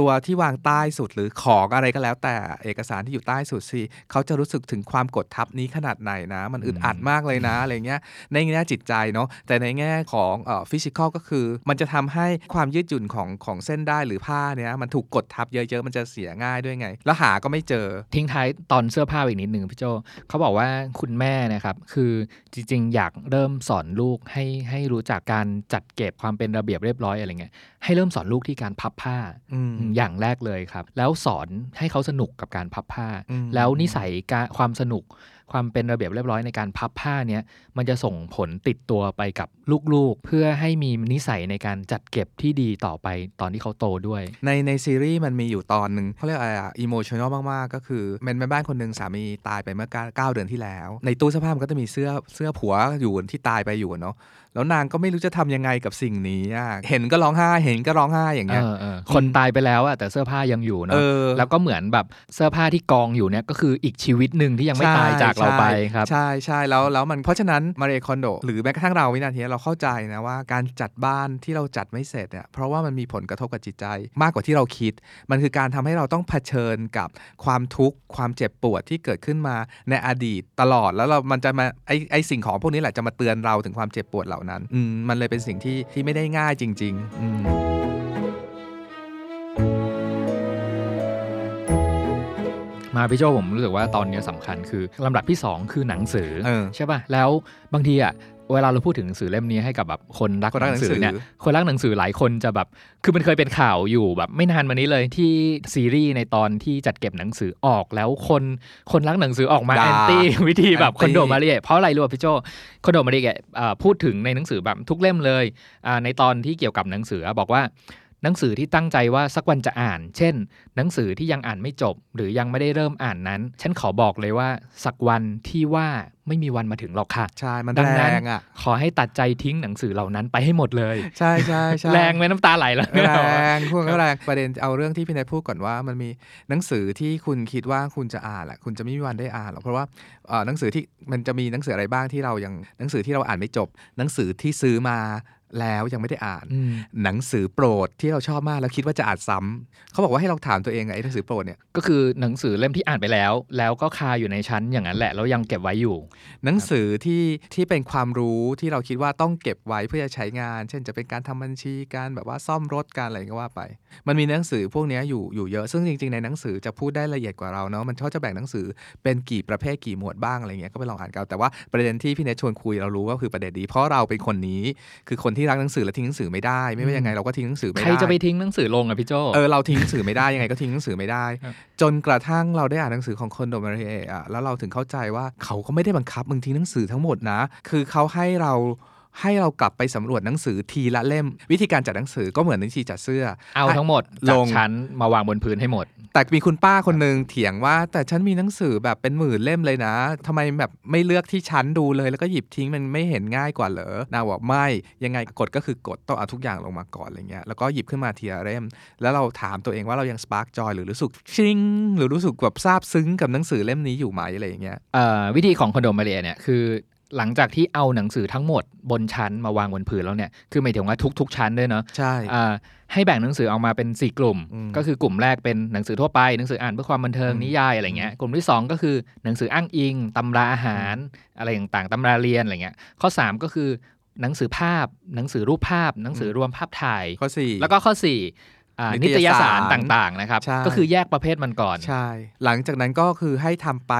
ตัวที่วางใต้สุดหรือของอะไรก็แล้ว แต่เอกสารที่อยู่ใต้สุดสิเขาจะรู้สึกถึงความกดทับนี้ขนาดไหนนะ มันอึดอัดมากเลยนะอะไรเงี้ยในแง่จิตใจเนาะแต่ในแง่ของเอ่อฟิสิกอลก็คือ มันจะทำให้ความยืดหยุ่นของของเส้นได้หรือผ้าเนี้ยมันถูกกดทับเยอะๆ มันจะเสียง่ายด้วยไง แล้วหาก็ไม่เจอทิ้งท้ายตอนเสื้อผ้าอีกนิดหนึ่งพี่โจเขาบอกว่าคุณแม่นะครับคือจริงๆ อยากเริ่มสอนลูกให้ให้รู้จักการจัดเก็บความเป็นระเบียบเรียบร้อยอะไรเงี้ยให้เริ่มสอนลูกที่การพับผ้าอืมอย่างแรกเลยครับ แล้วสอนให้เขาสนุกกับการพับผ้าอืมแล้วนิสัยการความสนุก ความเป็นระเบียบเรียบร้อยในการพับผ้าเนี้ยมันจะส่งผลติดตัวไปกับลูกๆ เพื่อให้มีนิสัยในการจัดเก็บที่ดีต่อไปตอนที่เขาโตด้วย ในในซีรีส์มันมีอยู่ตอนหนึ่งเขาเรียกอะไรอะอิโมชันอลมาก ๆ ก็คือเป็นแม่บ้านคนหนึ่งสามีตายไปเมื่อเก้าเก้าเดือนที่แล้ว ในตู้เสื้อผ้ามันก็จะมีเสื้อเสื้อผัวอยู่ที่ตายไปอยู่อะเนาะ แล้วนางก็ไม่รู้จะทำยังไงกับสิ่งนี้อะเห็นก็ร้องไห้เห็นก็ร้องไห้อย่างเอเงี้ยอเออคนตายไปแล้วอะแต่เสื้อผ้ายังอยู่เอเนาะอแล้วก็เหมือนแบบเสื้อผ้าที่กองอยู่เนี่ยก็คืออีกชีวิตหนึ่งที่ยังไม่ใช่ตายจากเราไปครับใช่ใช่แล้วแล้วมันเพราะฉะนั้นมาเรคอนโดหรือแม้กระทั่งเราวินาทีนี้เราเข้าใจนะว่าการจัดบ้านที่เราจัดไม่เสร็จเนี่ยเพราะว่ามันมีผลกระทบกับจิตใจมากกว่าที่เราคิด มันคือการทำให้เราต้องเผชิญกับความทุกข์ความเจ็บปวดที่เกิดขึ้นมาในอดีตตลอดแล้วเรามันจะมาไอไอสิ่งของพวกนี้แหละจะมาเตือนเราถึงความเจ็บปวดเหล่านั้นอืมมันเลยเป็นสิ่งที่ที่ไม่ได้ง่ายจริง ๆ อืมมาพี่โจผมรู้สึกว่าตอนเนี้ยสำคัญคือลำดับที่ 2 คือหนังสือเออใช่ป่ะ แล้วบางทีอะ เวลาเราพูดถึงหนังสือเล่มนี้ให้กับแบบคนรักคนรักหนังสือเนี่ยหนังสือคนรักหนังสือหลายคนจะแบบ คือมันเคยเป็นข่าวอยู่แบบไม่นานมานี้เลยที่ซีรีส์ในตอนที่จัดเก็บหนังสือออกแล้วคนคนรักหนังสือออกมาด่าแอนตี้วิธีแบบ anti คอนโดมาเรียเพราะอะไรรู้ป่ะพี่โจคอนโดมาเรียอ่าพูดถึงในหนังสือแบบทุกเล่มเลยอ่าในตอนที่เกี่ยวกับหนังสือบอกว่าหนังสือที่ตั้งใจว่าสักวันจะอ่าน เช่น หนังสือที่ยังอ่านไม่จบ หรือยังไม่ได้เริ่มอ่านนั้น ฉันขอบอกเลยว่า สักวันที่ว่า ไม่มีวันมาถึงหรอกค่ะ ใช่ มันดังแรนั้นงอะ ขอให้ตัดใจทิ้งหนังสือเหล่านั้นไปให้หมดเลย ใช่ใช่ใช่แรงไหมน้ำตาไหลแล้ว แรงพูดก็แรง ประเด็นเอาเรื่องที่พี่นายพูดก่อนว่า มันมีหนังสือที่คุณคิดว่าคุณจะอ่านแหละ คุณจะไม่มีวันได้อ่านหรอก เพราะว่าเอ่อหนังสือที่มันจะมีหนังสืออะไรบ้างที่เรายังหนังสือที่เราอ่านไม่จบ หนังสือที่ซื้อมา แล้วยังไม่ได้อ่านอืมหนังสือโปรดที่เราชอบมากแล้วคิดว่าจะอ่านซ้ำเขาบอกว่าให้เราถามตัวเองไงไอ้หนังสือโปรดเนี่ยก็คือหนังสือเล่มที่อ่านไปแล้ว แล้วก็คาอยู่ในชั้นอย่างนั้นแหละแล้วยังเก็บไว้อยู่ หนังสือที่ที่เป็นความรู้ที่เราคิดว่าต้องเก็บไว้เพื่อจะใช้งาน เช่นจะเป็นการทำบัญชีการแบบว่าซ่อมรถการอะไรก็ว่าไป มันมีหนังสือพวกเนี้ยอยู่อยู่เยอะซึ่งจริง ๆ ในหนังสือจะพูดได้ละเอียดกว่าเราเนาะมันเขาจะแบ่งหนังสือเป็นกี่ประเภทกี่หมวดบ้างอะไรเงี้ยก็ไปลองอ่านกันแต่ว่าประเด็นที่พี่เนทชวนคุยเรารู้ก็คือประเด็นนี้เพราะเราเป็นคนนี้คือคนที่รักหนังสือและทิ้งหนังสือไม่ได้ ไม่ว่ายังไงเราก็ทิ้งหนังสือไม่ใครได้จะไปทิ้งหนังสือลงอะพี่โจเออเราทิ้งหนังสือไม่ได้ยังไงก็ทิ้งหนังสือไม่ได้ครับจนกระทั่งเราได้อ่านหนังสือของคนโดมาเรเอะอะแล้วเราถึงเข้าใจว่าเขาก็ไม่ได้บังคับมึงทิ้งหนังสือทั้งหมดนะ คือเขาให้เรา ให้เรากลับไปสำรวจหนังสือทีละเล่ม วิธีการจัดหนังสือก็เหมือนวิธีจัดเสื้อ เอาทั้งหมดลจากงชั้นมาวางบนพื้นให้หมด แต่มีคุณป้าคนหนึ่งเถียงว่า แต่ฉันมีหนังสือแบบเป็นหมื่นเล่มเลยนะทำไมแบบไม่เลือกที่ชั้นดูเลยแล้วก็หยิบทิ้งมันไม่เห็นง่ายกว่าเหรอนางบอกไม่ยังไงกฎก็คือกฎต้องเอาทุกอย่างลงมาก่อนอะไรเงี้ยแล้วก็หยิบขึ้นมาทีละเล่ม แล้วเราถามตัวเองว่าเรายังสปาร์กจอยหรือรู้สึกชิงหรือรู้สึกแบบซาบซึ้งกับหนังสือเล่มนี้อยู่ไหมอะไรอย่างเงี้ยเอ่อวิธีของคอนโดมาเรียเนี่ยคือ หลังจากที่เอาหนังสือทั้งหมดบนชั้นมาวางบนผืนแล้วเนี่ย คือหมายถึงว่าทุก ๆ ชั้นด้วยเนาะ ใช่อ่าให้แบ่งหนังสือออกมาเป็น 4 กลุ่มอืมก็คือกลุ่มแรกเป็นหนังสือทั่วไป หนังสืออ่านเพื่อความบันเทิงอืมนิยายอะไรเงี้ย กลุ่มที่ 2 ก็คือหนังสืออ้างอิง ตำราอาหาร อะไรต่างๆ ตำราเรียนอะไรเงี้ย ข้อ 3 ก็คือหนังสือภาพ หนังสือรูปภาพ หนังสือรวมภาพถ่าย ข้อสี่แล้วก็ข้อ4อ่า นินิตตยยสารสารต่างๆนะครับใช่ก็คือแยกประเภทมันก่อนใช่หลังจากนั้นก็คือให้ทำไป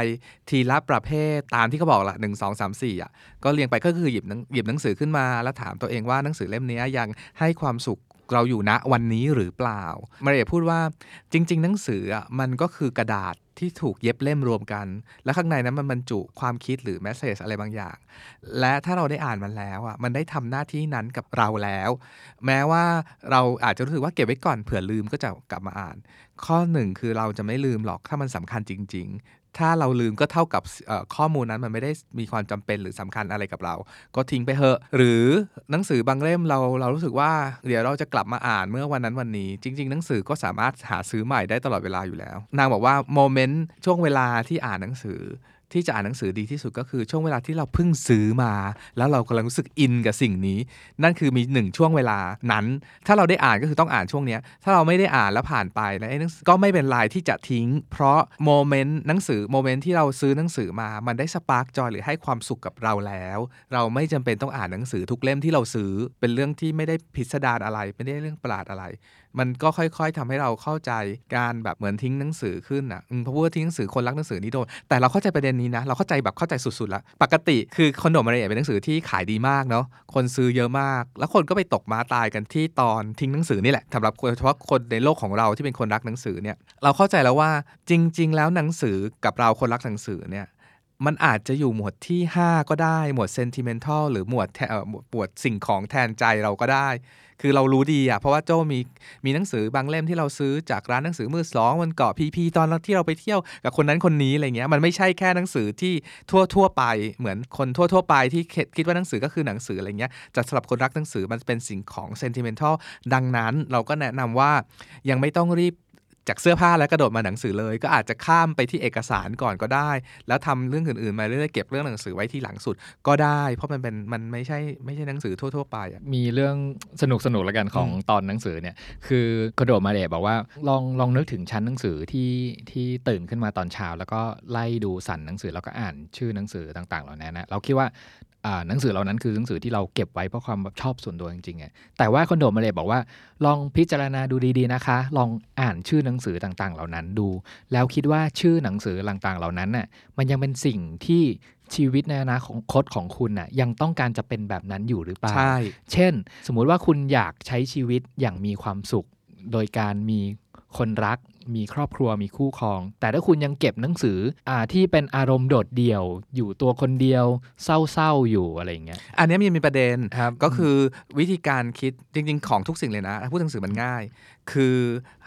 ทีละประเภทตามที่เขาบอกละหนึ่งสองสามสี่อะก็เรียงไปก็คือหยิบหนังหยิบหนังสือขึ้นมาแล้วถามตัวเองว่าหนังสือเล่มนี้ยังให้ความสุขเราอยู่ณวันนี้หรือเปล่า มาเรียพูดว่าจริง ๆ หนังสืออะมันก็คือกระดาษ ที่ถูกเย็บเล่มรวมกัน และข้างในนั้นมันบรรจุความคิดหรือแมสเซจอะไรบางอย่าง และถ้าเราได้อ่านมันแล้วอะมันได้ทำหน้าที่นั้นกับเราแล้ว แม้ว่าเราอาจจะรู้สึกว่าเก็บไว้ก่อนเผื่อลืมก็จะกลับมาอ่าน ข้อหนึ่งคือเราจะไม่ลืมหรอกถ้ามันสำคัญจริง ถ้าเราลืมก็เท่ากับข้อมูลนั้นมันไม่ได้มีความจำเป็นหรือสำคัญอะไรกับเรา ก็ทิ้งไปเถอะ หรือหนังสือบางเล่มเราเรารู้สึกว่าเดี๋ยวเราจะกลับมาอ่านเมื่อวันนั้นวันนี้ จริง ๆ หนังสือก็สามารถหาซื้อใหม่ได้ตลอดเวลาอยู่แล้ว นางบอกว่า moment ช่วงเวลาที่อ่านหนังสือ ที่จะอ่านหนังสือดีที่สุดก็คือช่วงเวลาที่เราเพิ่งซื้อมา แล้วเรากำลังรู้สึก in กับสิ่งนี้ นั่นคือมีหนึ่งช่วงเวลานั้น ถ้าเราได้อ่านก็คือต้องอ่านช่วงนี้ถ้าเราไม่ได้อ่านแล้วผ่านไปแล้วก็ไม่เป็นไรที่จะทิ้ง เพราะ moment หนังสือ moment ที่เราซื้อหนังสือมา มันได้ spark joy หรือให้ความสุขกับเราแล้ว เราไม่จำเป็นต้องอ่านหนังสือทุกเล่มที่เราซื้อเป็นเรื่องที่ไม่ได้พิสดารอะไรไม่ได้เรื่องประหลาดอะไร มันก็ค่อยๆทำให้เราเข้าใจการแบบเหมือนทิ้งหนังสือขึ้นอะเพราะว่าทิ้งหนังสือคนรักหนังสือนี่โดนแต่เราเข้าใจประเด็นนี้นะ เราเข้าใจแบบเข้าใจสุดๆละปกติคือคอนโดมาเรียเป็นหนังสือที่ขายดีมากเนาะคนซื้อเยอะมาก แล้วคนก็ไปตกมาตายกันที่ตอนทิ้งหนังสือนี่แหละสำหรับเฉพาะคนในโลกของเราที่เป็นคนรักหนังสือเนี่ยเราเข้าใจแล้วว่าจริง ๆ แล้วหนังสือกับเราคนรักหนังสือเนี่ย มันอาจจะอยู่หมวดที่ 5 ก็ได้ หมวด sentimental หรือหมวดแทเอ่อหมวดสิ่งของแทนใจเราก็ได้ คือเรารู้ดีอะเพราะว่าโจมีมีหนังสือบางเล่มที่เราซื้อจากร้านหนังสือมือสองมันเกาะพีพีตอนที่เราไปเที่ยวกับคนนั้นคนนี้อะไรเงี้ยมันไม่ใช่แค่หนังสือที่ทั่วทั่วไปเหมือนคนทั่วทั่วไปที่คิดว่าหนังสือก็คือหนังสืออะไรเงี้ยแต่สำหรับคนรักหนังสือมันเป็นสิ่งของ sentimental ดังนั้นเราก็แนะนำว่ายังไม่ต้องรีบ จากเสื้อผ้าแล้วกระโดดมาหนังสือเลย ก็อาจจะข้ามไปที่เอกสารก่อนก็ได้ แล้วทำเรื่องอื่นๆมาเรื่อยๆเก็บเรื่องหนังสือไว้ที่หลังสุดก็ได้ เพราะมันเป็นมันไม่ใช่ไม่ใช่หนังสือทั่ว ๆ ไปอะมีเรื่องสนุกสนุกๆแล้วกันของอืมตอนหนังสือเนี่ยคือกระโดดมาเดชบอกว่าลองลองนึกถึงชั้นหนังสือที่ที่ตื่นขึ้นมาตอนเช้า แล้วก็ไล่ดูสันหนังสือแล้วก็อ่านชื่อหนังสือต่างๆ เหล่านั้นนะเราคิดว่าอ่า หนังสือเหล่านั้นคือหนังสือที่เราเก็บไว้เพราะความแบบชอบส่วนตัวจริงๆไงแต่ว่าคอนโดมาเลยบอกว่า ลองพิจารณาดูดีๆนะคะ ลองอ่านชื่อหนังสือต่างๆ เหล่านั้นดู แล้วคิดว่าชื่อหนังสือต่างๆ เหล่านั้นน่ะมันยังเป็นสิ่งที่ชีวิตในอนาคตของคุณน่ะยังต้องการจะเป็นแบบนั้นอยู่หรือเปล่าใช่เช่น สมมุติว่าคุณอยากใช้ชีวิตอย่างมีความสุข โดยการมีคนรัก มีครอบครัวมีคู่ครอง แต่ถ้าคุณยังเก็บหนังสืออ่าที่เป็นอารมณ์โดดเดี่ยว อยู่ตัวคนเดียวเศร้าๆอยู่อะไรอย่างเงี้ยอันเนี้ยมันมีประเด็นครับก็คือวิธีการคิดจริง ๆ ของทุกสิ่งเลยนะพูดถึงสื่อมันง่าย คือ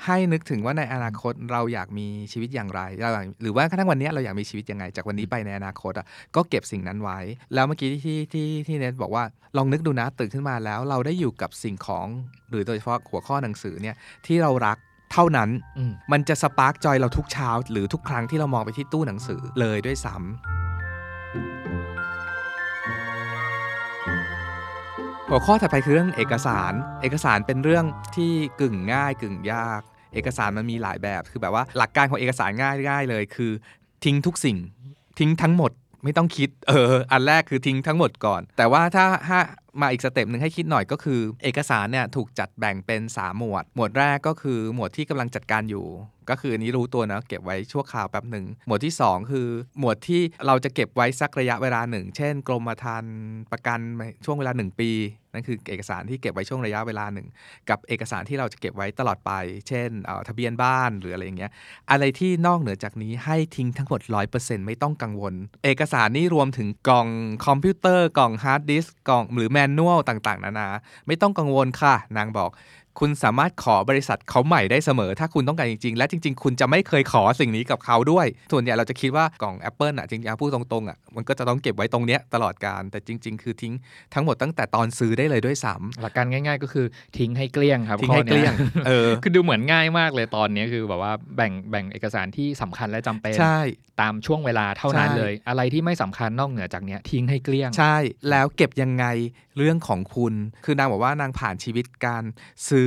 ให้นึกถึงว่าในอนาคตเราอยากมีชีวิตอย่างไรเราอยากหรือว่ากระทั่งวันเนี้ยเราอยากมีชีวิตยังไง จากวันนี้ไปในอนาคตอะก็เก็บสิ่งนั้นไว้ แล้วเมื่อกี้ที่ที่ที่เนทบอกว่าลองนึกดูนะตื่นขึ้นมาแล้วเราได้อยู่กับสิ่งของ หรือโดยเฉพาะหัวข้อหนังสือเนี่ยที่เรารัก เท่านั้นอืมมันจะสปาร์กจอยเราทุกเช้า หรือทุกครั้งที่เรามองไปที่ตู้หนังสือเลยด้วยซ้ำหัวข้อถัดไปคือเรื่องเอกสาร เอกสารเป็นเรื่องที่กึ่งง่ายกึ่งยาก เอกสารมันมีหลายแบบ คือแบบว่าหลักการของเอกสารง่ายง่ายเลย คือ ทิ้งทุกสิ่ง ทิ้งทั้งหมดไม่ต้องคิด เออ อันแรกคือทิ้งทั้งหมดก่อน แต่ว่าถ้าถ้า มาอีก step หนึ่งให้คิดหน่อยก็คือ เอกสารเนี่ยถูกจัดแบ่งเป็น 3 หมวด หมวดแรกก็คือหมวดที่กำลังจัดการอยู่ ก็คือนี้รู้ตัวนะเก็บไว้ชั่วคราวแป๊บหนึ่งหมวดที่ 2 คือ หมวดที่เราจะเก็บไว้สักระยะเวลาหนึ่ง เช่น กรมธรรม์ประกันช่วงเวลา 1 ปี นั่นคือเอกสารที่เก็บไว้ช่วงระยะเวลาหนึ่ง กับเอกสารที่เราจะเก็บไว้ตลอดไป เช่นทะเบียนบ้านหรืออะไรอย่างเงี้ยอะไรที่นอกเหนือจากนี้ให้ทิ้งทั้งหมด 100%ไม่ต้องกังวล เอกสารนี่รวมถึงกล่องคอมพิวเตอร์กล่องฮาร์ดดิสก์กล่องหรือ manual ต่างๆ นานา ไม่ต้องกังวลค่ะ นางบอก คุณสามารถขอบริษัทเขาใหม่ได้เสมอ ถ้าคุณต้องการจริงๆ และจริง ๆ คุณจะไม่เคยขอสิ่งนี้กับเขาด้วย ส่วนใหญ่เราจะคิดว่ากล่อง Apple อะจริงๆพูดตรงๆอะมันก็จะต้องเก็บไว้ตรงเนี้ยตลอดการแต่จริง ๆ คือทิ้งทั้งหมดตั้งแต่ตอนซื้อได้เลยด้วยซ้ำหลักการง่ายๆ ก็คือทิ้งให้เกลี้ยงครับทิ้งให้ข้อเกลี้ยงนี้เออคือดูเหมือนง่ายมากเลยตอนนี้คือแบบว่าแบ่งแบ่งเอกสารที่สำคัญและจำเป็นใช่ตามช่วงเวลาเท่านั้นใช่เลย อะไรที่ไม่สำคัญนอกเหนือจากเนี้ยทิ้งให้เกลี้ยง ใช่แล้วเก็บยังไงเรื่องของคุณ คือนางบอกว่านางผ่านชีวิตการซื้อ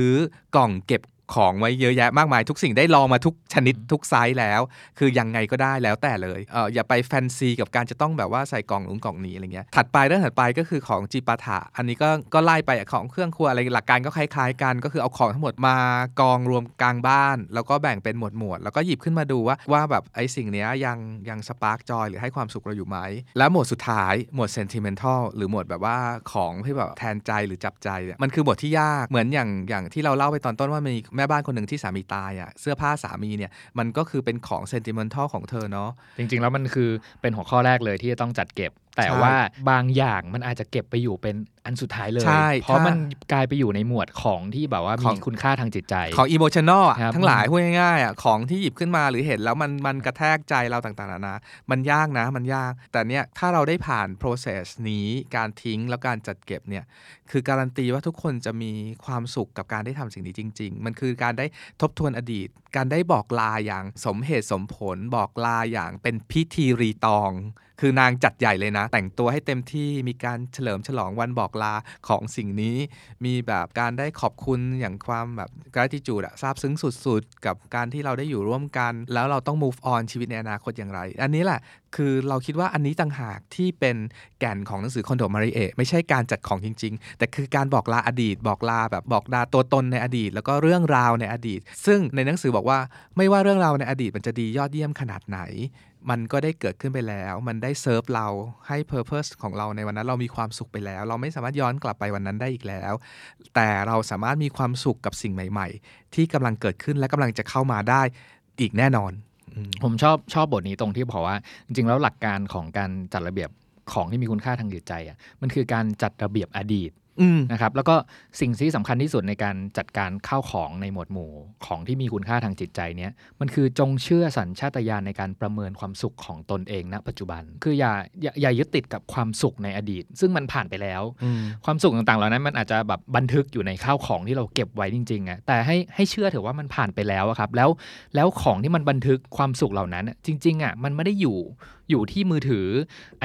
กล่องเก็บ ของไว้เยอะแยะมากมายทุกสิ่งได้ลองมาทุกชนิดทุกไซส์แล้ว คือยังไงก็ได้แล้วแต่เลยเอออย่าไปแฟนซีกับการจะต้องแบบว่าใส่กล่องนู้นกล่องนี้อะไรเงี้ยถัดไปเรื่องถัดไปก็คือของจีปาถะอันนี้ก็ก็ไล่ไปของเครื่องครัวอะไรหลักการก็คล้ายๆ กันก็คือเอาของทั้งหมดมากองรวมกลางบ้าน แล้วก็แบ่งเป็นหมวดหมวดๆแล้วก็หยิบขึ้นมาดูว่าว่าแบบไอ้สิ่งเนี้ยยังยัง spark joy หรือให้ความสุขเราอยู่ไหมแล้วหมวดสุดท้ายหมวด sentimental หรือหมวดแบบว่าของที่แบบแทนใจหรือจับใจเนี่ยมันคือหมวดที่ยากเหมือนอย่างอย่างที่เราเล่าไปตอนต้นว่ามีแม่บ้านคนหนึ่งที่สามีตายอะ่ะเสื้อผ้าสามีเนี่ยมันก็คือเป็นของเซนติเมนทัลของเธอเนาะจริง ๆ แล้วมันคือเป็นหัวข้อแรกเลยที่จะต้องจัดเก็บแต่ใช่ว่าบางอย่างมันอาจจะเก็บไปอยู่เป็นอันสุดท้ายเลยใช่เพราะถ้ามัมันกลายไปอยู่ในหมวดของที่แบบว่าขมีองคุณค่าทางจิตใจ ของ emotional อะครับทั้งหลายพูดง่ายๆอะของที่หยิบขึ้นมาหรือเห็นแล้วมันมันกระแทกใจเราต่างๆนานามันยากนะมันยาก แต่เนี่ยถ้าเราได้ผ่าน process นี้การทิ้งแล้วการจัดเก็บเนี่ยคือการันตีว่าทุกคนจะมีความสุขกับการได้ทำสิ่งนี้จริง ๆ มันคือการได้ทบทวนอดีต การได้บอกลาอย่างสมเหตุสมผล บอกลาอย่างเป็นพิธีรีตอง คือนางจัดใหญ่เลยนะ แต่งตัวให้เต็มที่มีการเฉลิมฉลองวันบอกลาของสิ่งนี้ มีแบบการได้ขอบคุณอย่างความแบบ gratitude อะซาบซึ้งสุดๆ กับการที่เราได้อยู่ร่วมกัน แล้วเราต้อง move on ชีวิตในอนาคตอย่างไร อันนี้แหละคือเราคิดว่าอันนี้ต่างหากที่เป็นแก่นของหนังสือคอนโดมาริเอไม่ใช่การจัดของจริง ๆ แต่คือการบอกลาอดีต บอกลาแบบบอกลาตัวตนในอดีต แล้วก็เรื่องราวในอดีต ซึ่งในหนังสือบอกว่าไม่ว่าเรื่องราวในอดีตมันจะดียอดเยี่ยมขนาดไหน มันก็ได้เกิดขึ้นไปแล้ว มันได้เซิร์ฟเราให้เพอร์เพสของเราในวันนั้นเรามีความสุขไปแล้ว เราไม่สามารถย้อนกลับไปวันนั้นได้อีกแล้ว แต่เราสามารถมีความสุขกับสิ่งใหม่ ๆ ที่กำลังเกิดขึ้นและกำลังจะเข้ามาได้อีกแน่นอน ผมชอบชอบบทนี้ตรงที่บอกว่า จริงๆแล้วหลักการของการจัดระเบียบของที่มีคุณค่าทางจิตใจอะมันคือการจัดระเบียบอดีต นะครับแล้วก็สิ่งที่สำคัญที่สุดในการจัดการข้าวของในหมวดหมู่ของที่มีคุณค่าทางจิตใจเนี้ยมันคือจงเชื่อสัญชาตญาณในการประเมินความสุขของตนเองณปัจจุบัน คืออย่าอย่าอย่ายึดติดกับความสุขในอดีต ซึ่งมันผ่านไปแล้วอืมความสุขต่างๆเหล่านั้นมันอาจจะแบบบันทึกอยู่ในข้าวของที่เราเก็บไว้จริงๆอะแต่ให้ให้เชื่อเถอะว่ามันผ่านไปแล้วอะครับแล้วแล้วของที่มันบันทึกความสุขเหล่านั้นอะจริงๆอะมันไม่ได้อยู่อยู่ที่มือถือ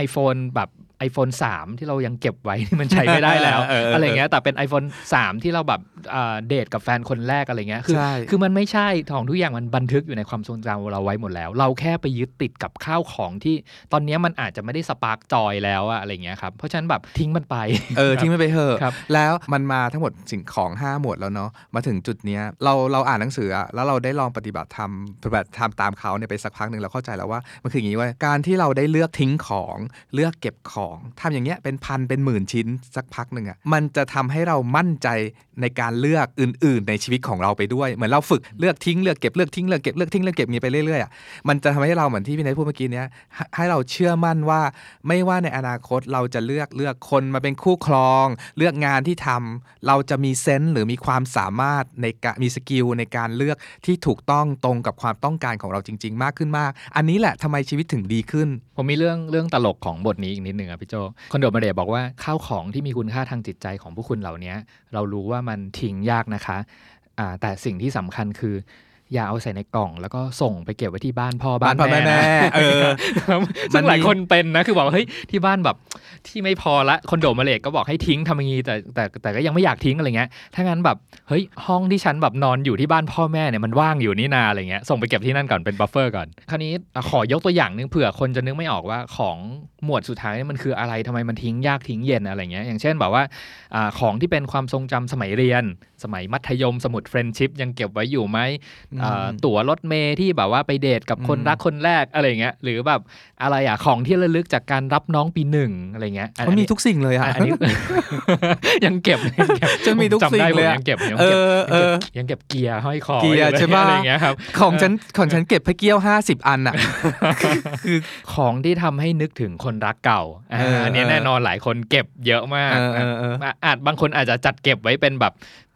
iPhone แบบ iPhone 3 ที่เรายังเก็บไว้ที่มันใช้ไม่ได้แล้วเออเอออะไรเงี้ยแต่เป็น iPhone 3 ที่เราแบบอ่าเดทกับแฟนคนแรกอะไรเงี้ยคือใช่คือมันไม่ใช่ของทุกอย่างมันบันทึกอยู่ในความทรงจำเราไว้หมดแล้ว เราแค่ไปยึดติดกับข้าวของที่ตอนเนี้ยมันอาจจะไม่ได้ spark joy แล้วอะอะไรเงี้ยครับเพราะฉะนั้นแบบทิ้งมันไปเออทิ้งมันไปเถอะครับแล้วมันมาทั้งหมดสิ่งของ 5 หมวดแล้วเนาะมาถึงจุดเนี้ยเราเราอ่านหนังสืออะแล้วเราได้ลองปฏิบัติธรรมปฏิบัติธรรมตามเขาเนี่ยไปสักพักหนึ่งเราเข้าใจแล้วว่ามันคืออย่างนี้เว่าการที่เราได้เลือกทิ้งของเลือกเก็บของทำอย่างเงี้ยเป็นพันเป็นหมื่นชิ้นสักพักหนึ่งอะมันจะทำให้เรามั่นใจในการเลือกอื่น ๆ ในชีวิตของเราไปด้วยเหมือนเราฝึกเลือกทิ้งเลือกเก็บเลือกทิ้งเลือกเก็บเลือกทิ้งเลือกเก็บมีไปเรื่อยๆอะมันจะทำให้เราเหมือนที่พี่นายพูดเมื่อกี้เนี้ยให้เราเชื่อมั่นว่าไม่ว่าในอนาคตเราจะเลือกเลือกคนมาเป็นคู่ครอง เลือกงานที่ทำเราจะมี sense หรือมีความสามารถในการมี skill ในการเลือกที่ถูกต้องตรงกับความต้องการของเราจริง ๆ มากขึ้นมาก อันนี้แหละทำไมชีวิตถึงดีขึ้น ผมมีเรื่องเรื่องตลกของบทนี้อีกนิดนึงอะพี่โจคอนโดมาเดบอกว่าข้าวของที่มีคุณค่าทางจิตใจของผู้คุณเหล่านี้เรารู้ว่ามันทิ้งยากนะคะแต่สิ่งที่สำคัญคือ อย่าเอาใส่ในกล่อง แล้วก็ส่งไปเก็บไว้ที่บ้านพ่อบ้านบ้านพ่อแม่แม่นะเออครับมันซึ่งหลายมีคนเป็นนะคือบอกว่าเฮ้ยที่บ้านแบบที่ไม่พอละคอนโดมาเลกก็บอกให้ทิ้งทำอย่างนี้แต่แต่แต่ก็ยังไม่อยากทิ้งอะไรเงี้ยถ้างั้นแบบเฮ้ยห้องที่ฉันแบบนอนอยู่ที่บ้านพ่อแม่เนี่ยมันว่างอยู่นี่นาอะไรเงี้ยส่งไปเก็บที่นั่นก่อนเป็น buffer ก่อนคราวนี้อะขอยกตัวอย่างหนึ่งเผื่อคนจะนึกไม่ออกว่าของหมวดสุดท้ายเนี่ยมันคืออะไรทำไมมันทิ้งยากทิ้งเย็นอะไรเงี้ยอย่างเช่นแบบว่าอาของที่เป็นความทรงจำสมัยเรียน สมัยมัธยมสมุด friendship ยังเก็บไว้อยู่ไหมอ่าตั๋วรถเมย์ที่แบบว่าไปเดทกับคนอืมรักคนแรกอะไรเงี้ยหรือแบบอะไรอะของที่ระลึกจากการรับน้องปีหนึ่งอะไรเงี้ยอัมันมีนี้ทุกสิ่งเลยอัอะนนี้ยังเก็บยังเก็บจะมีทุกผจำได้สิ่งเลยผมอะยังเก็บยังเอเก็บอเออยังเก็บเกียร์ห้อยคอเกียร์ไว้ใช่ปะอะไรเงี้ยครับของฉันของฉันเก็บพระเกี้ยว50อันอะคือของที่ทำให้นึกถึงคนรักเก่าอ่าเอออัอันนี้เออแน่นอนหลายคนเก็บเยอะมากเออเออเออะอาจบางคนอาจจะจัดเก็บไว้เป็นแบบ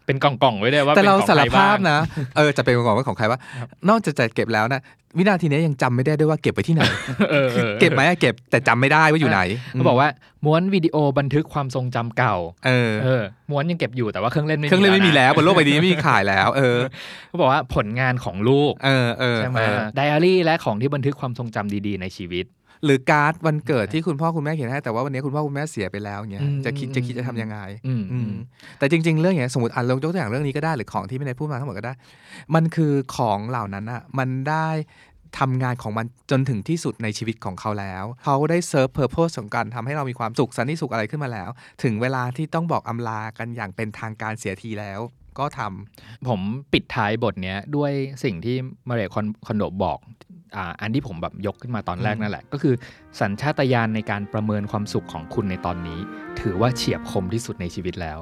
เป็นกล่องๆไว้ด้วยว่าแต่เราป็นของสารใคบ้ภางพนะ เออจะเป็นของว่าของใครว่าครับนอกจากจะเก็บแล้วนะวินาทีนี้ยังจำไม่ได้ด้วยว่าเก็บไปที่ไหนเออออเก็บไหมอะเก็บแต่จำไม่ได้ว่าอยู่ไหนเขาบอกว่าม้วนวิดีโอบันทึกความทรงจำเก่า เออเออม้วนยังเก็บอยู่แต่ว่าเครื่องเล่นไม่มีเครื่องเล่นไม่มีนะแล้วบนโลกใบนี้ไม่มีขายแล้ว เออเขาบอกว่าผลงานของลูกเออเออใช่ไหมเออไดอารี่และของที่บันทึกความทรงจำดีๆในชีวิต หรือการ์ดวันเกิดที่คุณพ่อคุณแม่เขียนให้ แต่ว่าวันนี้คุณพ่อคุณแม่เสียไปแล้วเงี้ยอืมจะคิดจะคิดจะทำยังไงอืมอือืมมแต่จริง ๆ เรื่องอย่างเงี้ยสมมติอ่านลงยกตัวอย่างเรื่องนี้ก็ได้หรือของที่ไม่ได้พูดมาทั้งหมดก็ได้ มันคือของเหล่านั้นอะมันได้ทำงานของมันจนถึงที่สุดในชีวิตของเขาแล้ว เขาได้ serve purpose ของการทำให้เรามีความสุขสันติสุขอะไรขึ้นมาแล้ว ถึงเวลาที่ต้องบอกอำลากันอย่างเป็นทางการเสียทีแล้ว ก็ทำผมปิดท้ายบทเนี้ยด้วยสิ่งที่มาริเอะ คนโดบอกอ่าอันที่ผมแบบยกขึ้นมาตอนแรกอืมนั่นแหละ ก็คือสัญชาตญาณในการประเมินความสุขของคุณในตอนนี้ ถือว่าเฉียบคมที่สุดในชีวิตแล้ว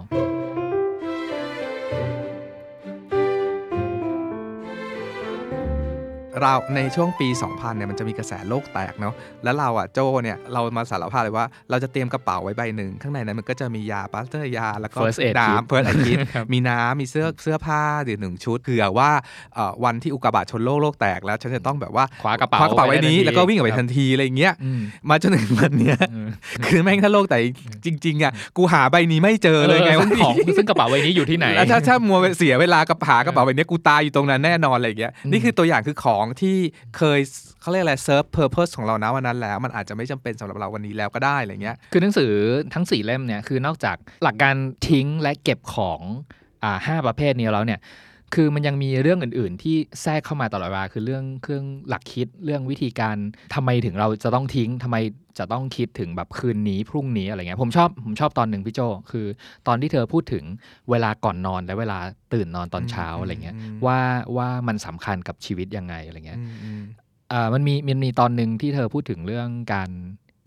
เราในช่วงปี 2000เนี่ยมันจะมีกระแสโลกแตกเนาะแล้วเราอะโจเนี่ยเรามาสารภาพเลยว่าเราจะเตรียมกระเป๋าไว้ใบหนึ่งข้างในนั้นมันก็จะมียาพลาสเตอร์ยาแล้วก็ First aid kit น้ำ first aid kit ครับมีน้ำมีเสื้อเสื้อผ้าหรือหนึ่งชุดเผื่อว่าเอ่อวันที่อุกกาบาตชนโลกโลกแตกแล้วฉันจะต้องแบบว่าคว้ากระเป๋าคว้ากระเป๋าไว้นี้ไว้ทันทีแล้วก็วิ่งออกไปครับทันทีอะไรอย่างเงี้ยอืมมาจนถึงวันเนี้ยอืมคือแม่งถ้าโลกแตกจริงๆอะกูหาใบนี้ไม่เจอเลยไงออว่าซึ่ของซึ่งกระเป๋าใบนี้อยู่ที่ไหนแล้วถ้าถ้ามัวเสียเวลากับหากระเป๋าใบเนี้ยกูตายอยู่ตรงนั้นแน่นอนอะไรอย่างเงี้ยอืมนี่คือตัวอย่างคือของที่เคยเขาเรียกอะไร serve purpose ของเรานะวันนั้นแล้ว มันอาจจะไม่จำเป็นสำหรับเราวันนี้แล้วก็ได้อะไรเงี้ยคือหนังสือทั้งสี่เล่มเนี่ยคือนอกจากหลักการทิ้งและเก็บของอ่าห้าประเภทนี้แล้วเนี่ย คือมันยังมีเรื่องอื่น ๆ ที่แทรกเข้ามาตลอดเวลาคือเรื่องเรื่องหลักคิดเรื่องวิธีการทำไมถึงเราจะต้องทิ้งทำไมจะต้องคิดถึงแบบคืนนี้พรุ่งนี้อะไรเงี้ยผมชอบผมชอบตอนหนึ่งพี่โจคือ ตอนที่เธอพูดถึงเวลาก่อนนอนและเวลาตื่นนอนตอนเช้าอืมอะไรเงี้ยอืมว่าว่ามันสำคัญกับชีวิตยังไงอะไรเงี้ยอืมอืมอ่ามันมีมันมีตอนหนึ่งที่เธอพูดถึงเรื่องการ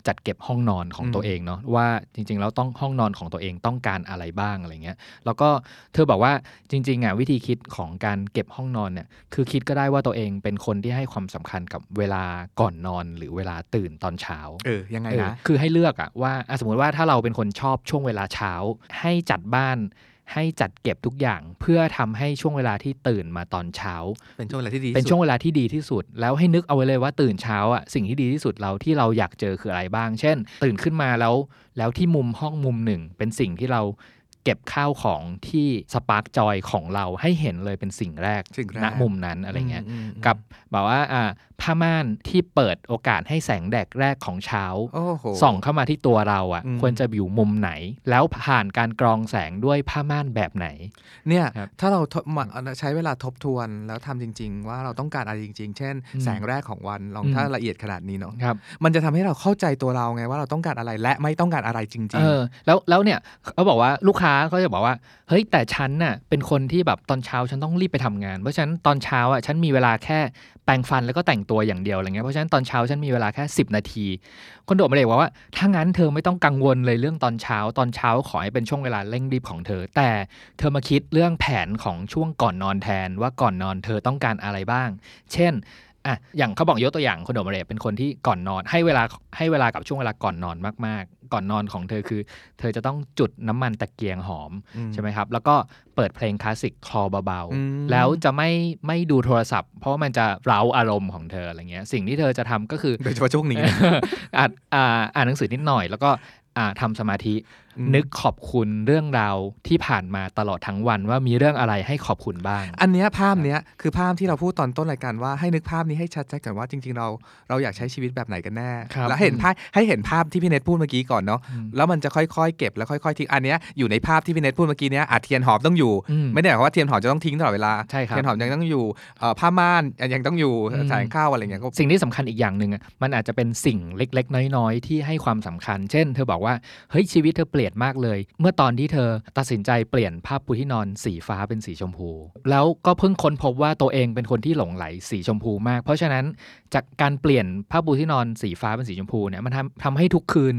จัดเก็บห้องนอนของอืมตัวเองเนาะว่าจริง ๆ แล้วต้องห้องนอนของตัวเองต้องการอะไรบ้างอะไรเงี้ยแล้วก็เธอบอกว่าจริงๆอะวิธีคิดของการเก็บห้องนอนเนี่ยคือคิดก็ได้ว่าตัวเองเป็นคนที่ให้ความสำคัญกับเวลาก่อนนอนหรือเวลาตื่นตอนเช้าเออยังไงเออนะคือให้เลือกอะว่าอะสมมติว่าถ้าเราเป็นคนชอบช่วงเวลาเช้าให้จัดบ้าน ให้จัดเก็บทุกอย่างเพื่อทำให้ช่วงเวลาที่ตื่นมาตอนเช้า เป็นช่วงเวลาที่ดีที่เป็นสุดช่วงเวลาที่ดีที่สุด แล้วให้นึกเอาไว้เลยว่าตื่นเช้าอะสิ่งที่ดีที่สุดเราที่เราอยากเจอคืออะไรบ้าง เช่น ตื่นขึ้นมาแล้ว แล้วที่มุมห้องมุมหนึ่ง เป็นสิ่งที่เรา เก็บข้าวของที่สปาร์กจอยของเราให้เห็นเลยเป็นสิ่งแรกสิ่งแรกณมุมนั้นอะไรเงี้ยมอืมกับแบบว่าอ่าผ้าม่านที่เปิดโอกาสให้แสงแดดแรกของเช้าโอ้โหส่องเข้ามาที่ตัวเราอะอืมควรจะอยู่มุมไหน แล้วผ่านการกรองแสงด้วยผ้าม่านแบบไหน เนี่ยครับถ้าเราทบมาใช้เวลาทบทวนแล้วทำจริง ๆ ว่าเราต้องการอะไรจริง ๆ เช่นอืมแสงแรกของวันลองอืมถ้าละเอียดขนาดนี้เนาะครับมันจะทำให้เราเข้าใจตัวเราไงว่าเราต้องการอะไรและไม่ต้องการอะไรจริงเออแล้วแล้วเนี่ยเขาบอกว่าลูกค้าเขาจะบอกว่า เฮ้ยแต่ฉันน่ะเป็นคนที่แบบตอนเช้าฉันต้องรีบไปทำงาน เพราะฉะนั้นตอนเช้าอะฉันมีเวลาแค่แปรงฟันแล้วก็แต่งตัวอย่างเดียวอะไรเงี้ยเพราะฉะนั้นตอนเช้าฉันมีเวลาแค่ 10 นาที คนโดดมาเลยบอกว่าถ้างั้นเธอไม่ต้องกังวลเลยเรื่องตอนเช้า ตอนเช้าขอให้เป็นช่วงเวลาเร่งรีบของเธอ แต่เธอมาคิดเรื่องแผนของช่วงก่อนนอนแทนว่าก่อนนอนเธอต้องการอะไรบ้าง เช่นอะอย่างเขาบอกยกตัวอย่างคนโดมาเลเป็นคนที่ก่อนนอนให้เวลาให้เวลากับช่วงเวลาก่อนนอนมากๆ ก่อนนอนของเธอคือ เธอจะต้องจุดน้ำมันตะเกียงหอมอืมใช่ไหมครับ แล้วก็เปิดเพลงคลาสสิกคลอเบาอืมๆแล้วจะไม่ไม่ดูโทรศัพท์ เพราะว่ามันจะเร้าอารมณ์ของเธออะไรเงี้ย สิ่งที่เธอจะทำก็คือโดยเฉพาะช่วงนี้อ่านอ่าอ่านหนังสือนิดหน่อยแล้วก็อ่าทำสมาธิอืมนึกขอบคุณเรื่องราวที่ผ่านมาตลอดทั้งวันว่ามีเรื่องอะไรให้ขอบคุณบ้าง อันเนี้ยภาพเนี้ยคือภาพที่เราพูดตอนต้นรายการว่าให้นึกภาพนี้ให้ชัดๆก่อนว่าจริง ๆ เราเราอยากใช้ชีวิตแบบไหนกันแน่ครับแล้วเห็นภาพให้เห็นภาพที่พี่เนทพูดเมื่อกี้ก่อนเนาะอืมแล้วมันจะค่อยๆ เก็บแล้วค่อยๆทิ้งอันเนี้ยอยู่ในภาพที่พี่เนทพูดเมื่อกี้เนี้ยอาเทียนหอมต้องอยู่อืมไม่ได้หมายความว่าเทียนหอมจะต้องทิ้งตลอดเวลาใช่ครับเทียนหอมยังต้องอยู่เอ่อผ้าม่านยังต้องอยู่อืมแสงข้าวอะไรเงี้ยก็สิ่งที่สำคัญอีกอย่างหนึ่งอะมันอาจจะเป็นสิ่งเล็ก ๆ น้อย ๆ ที่ให้ความสำคัญ เช่น เธอบอกว่าเฮ้ยชีวิตเธอเปลี่ยนมากเลย เมื่อตอนที่เธอตัดสินใจเปลี่ยนผ้าปูที่นอนสีฟ้าเป็นสีชมพู แล้วก็เพิ่งค้นพบว่าตัวเองเป็นคนที่หลงไหลสีชมพูมาก เพราะฉะนั้นจากการเปลี่ยนผ้าปูที่นอนสีฟ้าเป็นสีชมพูเนี่ยมันทำทำให้ทุกคืน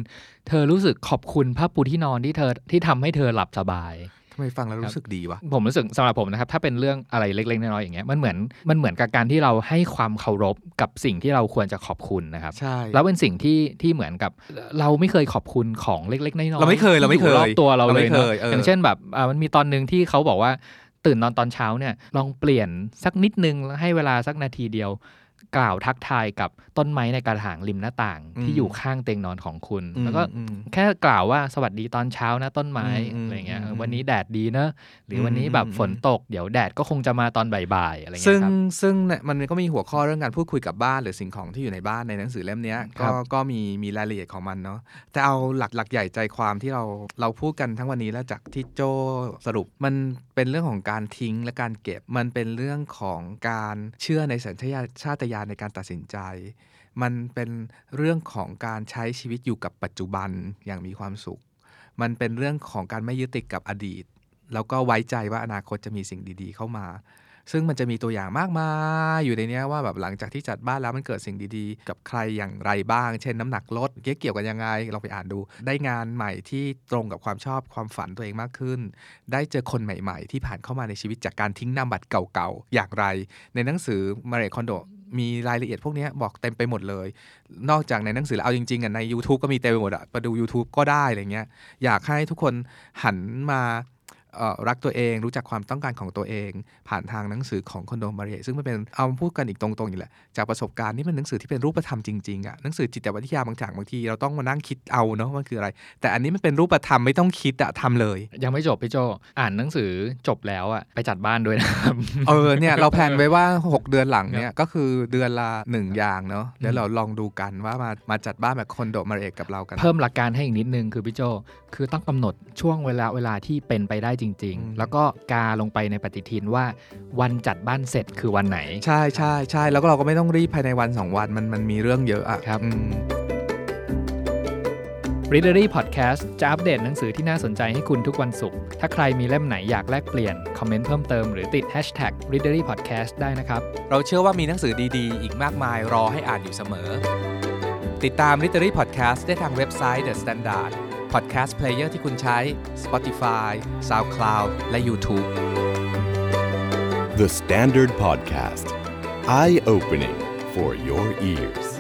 เธอรู้สึกขอบคุณผ้าปูที่นอนที่เธอที่ทำให้เธอหลับสบาย ทำไมฟังแล้วรู้สึกดีวะ ผมรู้สึกสำหรับผมนะครับ ถ้าเป็นเรื่องอะไรเล็กๆ น้อยๆอย่างเงี้ยมันเหมือนมันเหมือนกับการที่เราให้ความเคารพกับสิ่งที่เราควรจะขอบคุณนะครับใช่แล้วเป็นสิ่งที่ที่เหมือนกับเราไม่เคยขอบคุณของเล็กๆน้อยๆเราไม่เคยเราไม่เคยที่อรอบตัวเราเราเลไม่ยเนอะเคยเออออย่างเช่นแบบอ่ามันมีตอนหนึ่งที่เขาบอกว่าตื่นนอนตอนเช้าเนี่ยลองเปลี่ยนสักนิดนึงแล้วให้เวลาสักนาทีเดียว กล่าวทักทายกับต้นไม้ในกระถางริมหน้าต่าง ที่อยู่ข้างเตียงนอนของคุณอืมแล้วก็อืมแค่กล่าวว่าสวัสดีตอนเช้านะต้นไม้อืมอะไรเงี้ยอืมเออวันนี้แดดดีเนอะหรือวันนี้แบบอืมฝนตกเดี๋ยวแดดก็คงจะมาตอนบ่ายๆอะไรเงี้ซึ่งยครับซึ่งเนี่ยมันก็มีหัวข้อเรื่องการพูดคุยกับบ้านหรือสิ่งของที่อยู่ในบ้านในหนังสือเล่มเนี้ยครัก็บก็มีมีรายละเอียดของมันเนาะแต่เอาหลักหลักใหญ่ใจความที่เราเราพูดกันทั้งวันนี้แล้วจากที่โจสรุปมันเป็นเรื่องของการทิ้งและการเก็บมันเป็นเรื่องของการเชื่อในสัญชาตญาณในการตัดสินใจ มันเป็นเรื่องของการใช้ชีวิตอยู่กับปัจจุบันอย่างมีความสุข มันเป็นเรื่องของการไม่ยึดติดกับอดีต แล้วก็ไว้ใจว่าอนาคตจะมีสิ่งดีๆ เข้ามา ซึ่งมันจะมีตัวอย่างมากมายอยู่ในนี้ว่าแบบหลังจากที่จัดบ้านแล้วมันเกิดสิ่งดีๆ กับใครอย่างไรบ้าง เช่นน้ำหนักลดเกี่ยวกันยังไงลองไปอ่านดู ได้งานใหม่ที่ตรงกับความชอบความฝันตัวเองมากขึ้น ได้เจอคนใหม่ ๆ ที่ผ่านเข้ามาในชีวิตจากการทิ้งนามบัตรเก่าๆอย่างไร ในหนังสือมาเรคอนโด มีรายละเอียดพวกนี้บอกเต็มไปหมดเลย นอกจากในหนังสือแล้วเอาจริงๆอะใน YouTube ก็มีเต็มไปหมดอะไปดู YouTube ก็ได้อะไรเงี้ยอยากให้ทุกคนหันมา รักตัวเองรู้จักความต้องการของตัวเอง ผ่านทางหนังสือของคอนโดมาเรียซึ่งมันเป็นเอามาพูดกันอีกตรงๆอย่างแหละจากประสบการณ์นี่มันหนังสือที่เป็นรูปธรรมจริงๆอะหนังสือจิตวิทยาบางอย่างบางทีเราต้องมานั่งคิดเอาเนาะมันคืออะไร แต่อันนี้มันเป็นรูปธรรมไม่ต้องคิดอะทำเลย ยังไม่จบพี่โจอ่านหนังสือจบแล้วอะไปจัดบ้านด้วยนะครับเออเนี่ยเราแพลนไว้ว่า 6 เดือนหลังเนี่ยก็คือเดือนละหนึ่งอย่างเนาะเดี๋ยวเราลองดูกันว่ามามาจัดบ้านแบบคอนโดมาเรียกับเรากันเพิ่มหลักการให้อีกนิดนึงคือพี่โจคือต้องกำหนดช่วงเวลาเวลาที่เป็นไปได้จริงอืมๆแล้วก็กาลงไปในปฏิทินว่า วันจัดบ้านเสร็จคือวันไหน ใช่ใช่ใช่แล้วก็เราก็ไม่ต้องรีบภายในวัน 2 วันมันมันมีเรื่องเยอะอะครับอืม Readery Podcast จะอัปเดตหนังสือที่น่าสนใจให้คุณทุกวันศุกร์ ถ้าใครมีเล่มไหนอยากแลกเปลี่ยน คอมเมนต์เพิ่มเติมหรือติด Hashtag Readery Podcast ได้นะครับ เราเชื่อว่ามีหนังสือดีๆ อีกมากมายรอให้อ่านอยู่เสมอ ติดตาม Readery Podcast ได้ทางเว็บไซต์ The Standard podcast player ที่คุณใช้ Spotify SoundCloud และ YouTube The Standard Podcast. Eye opening for your ears.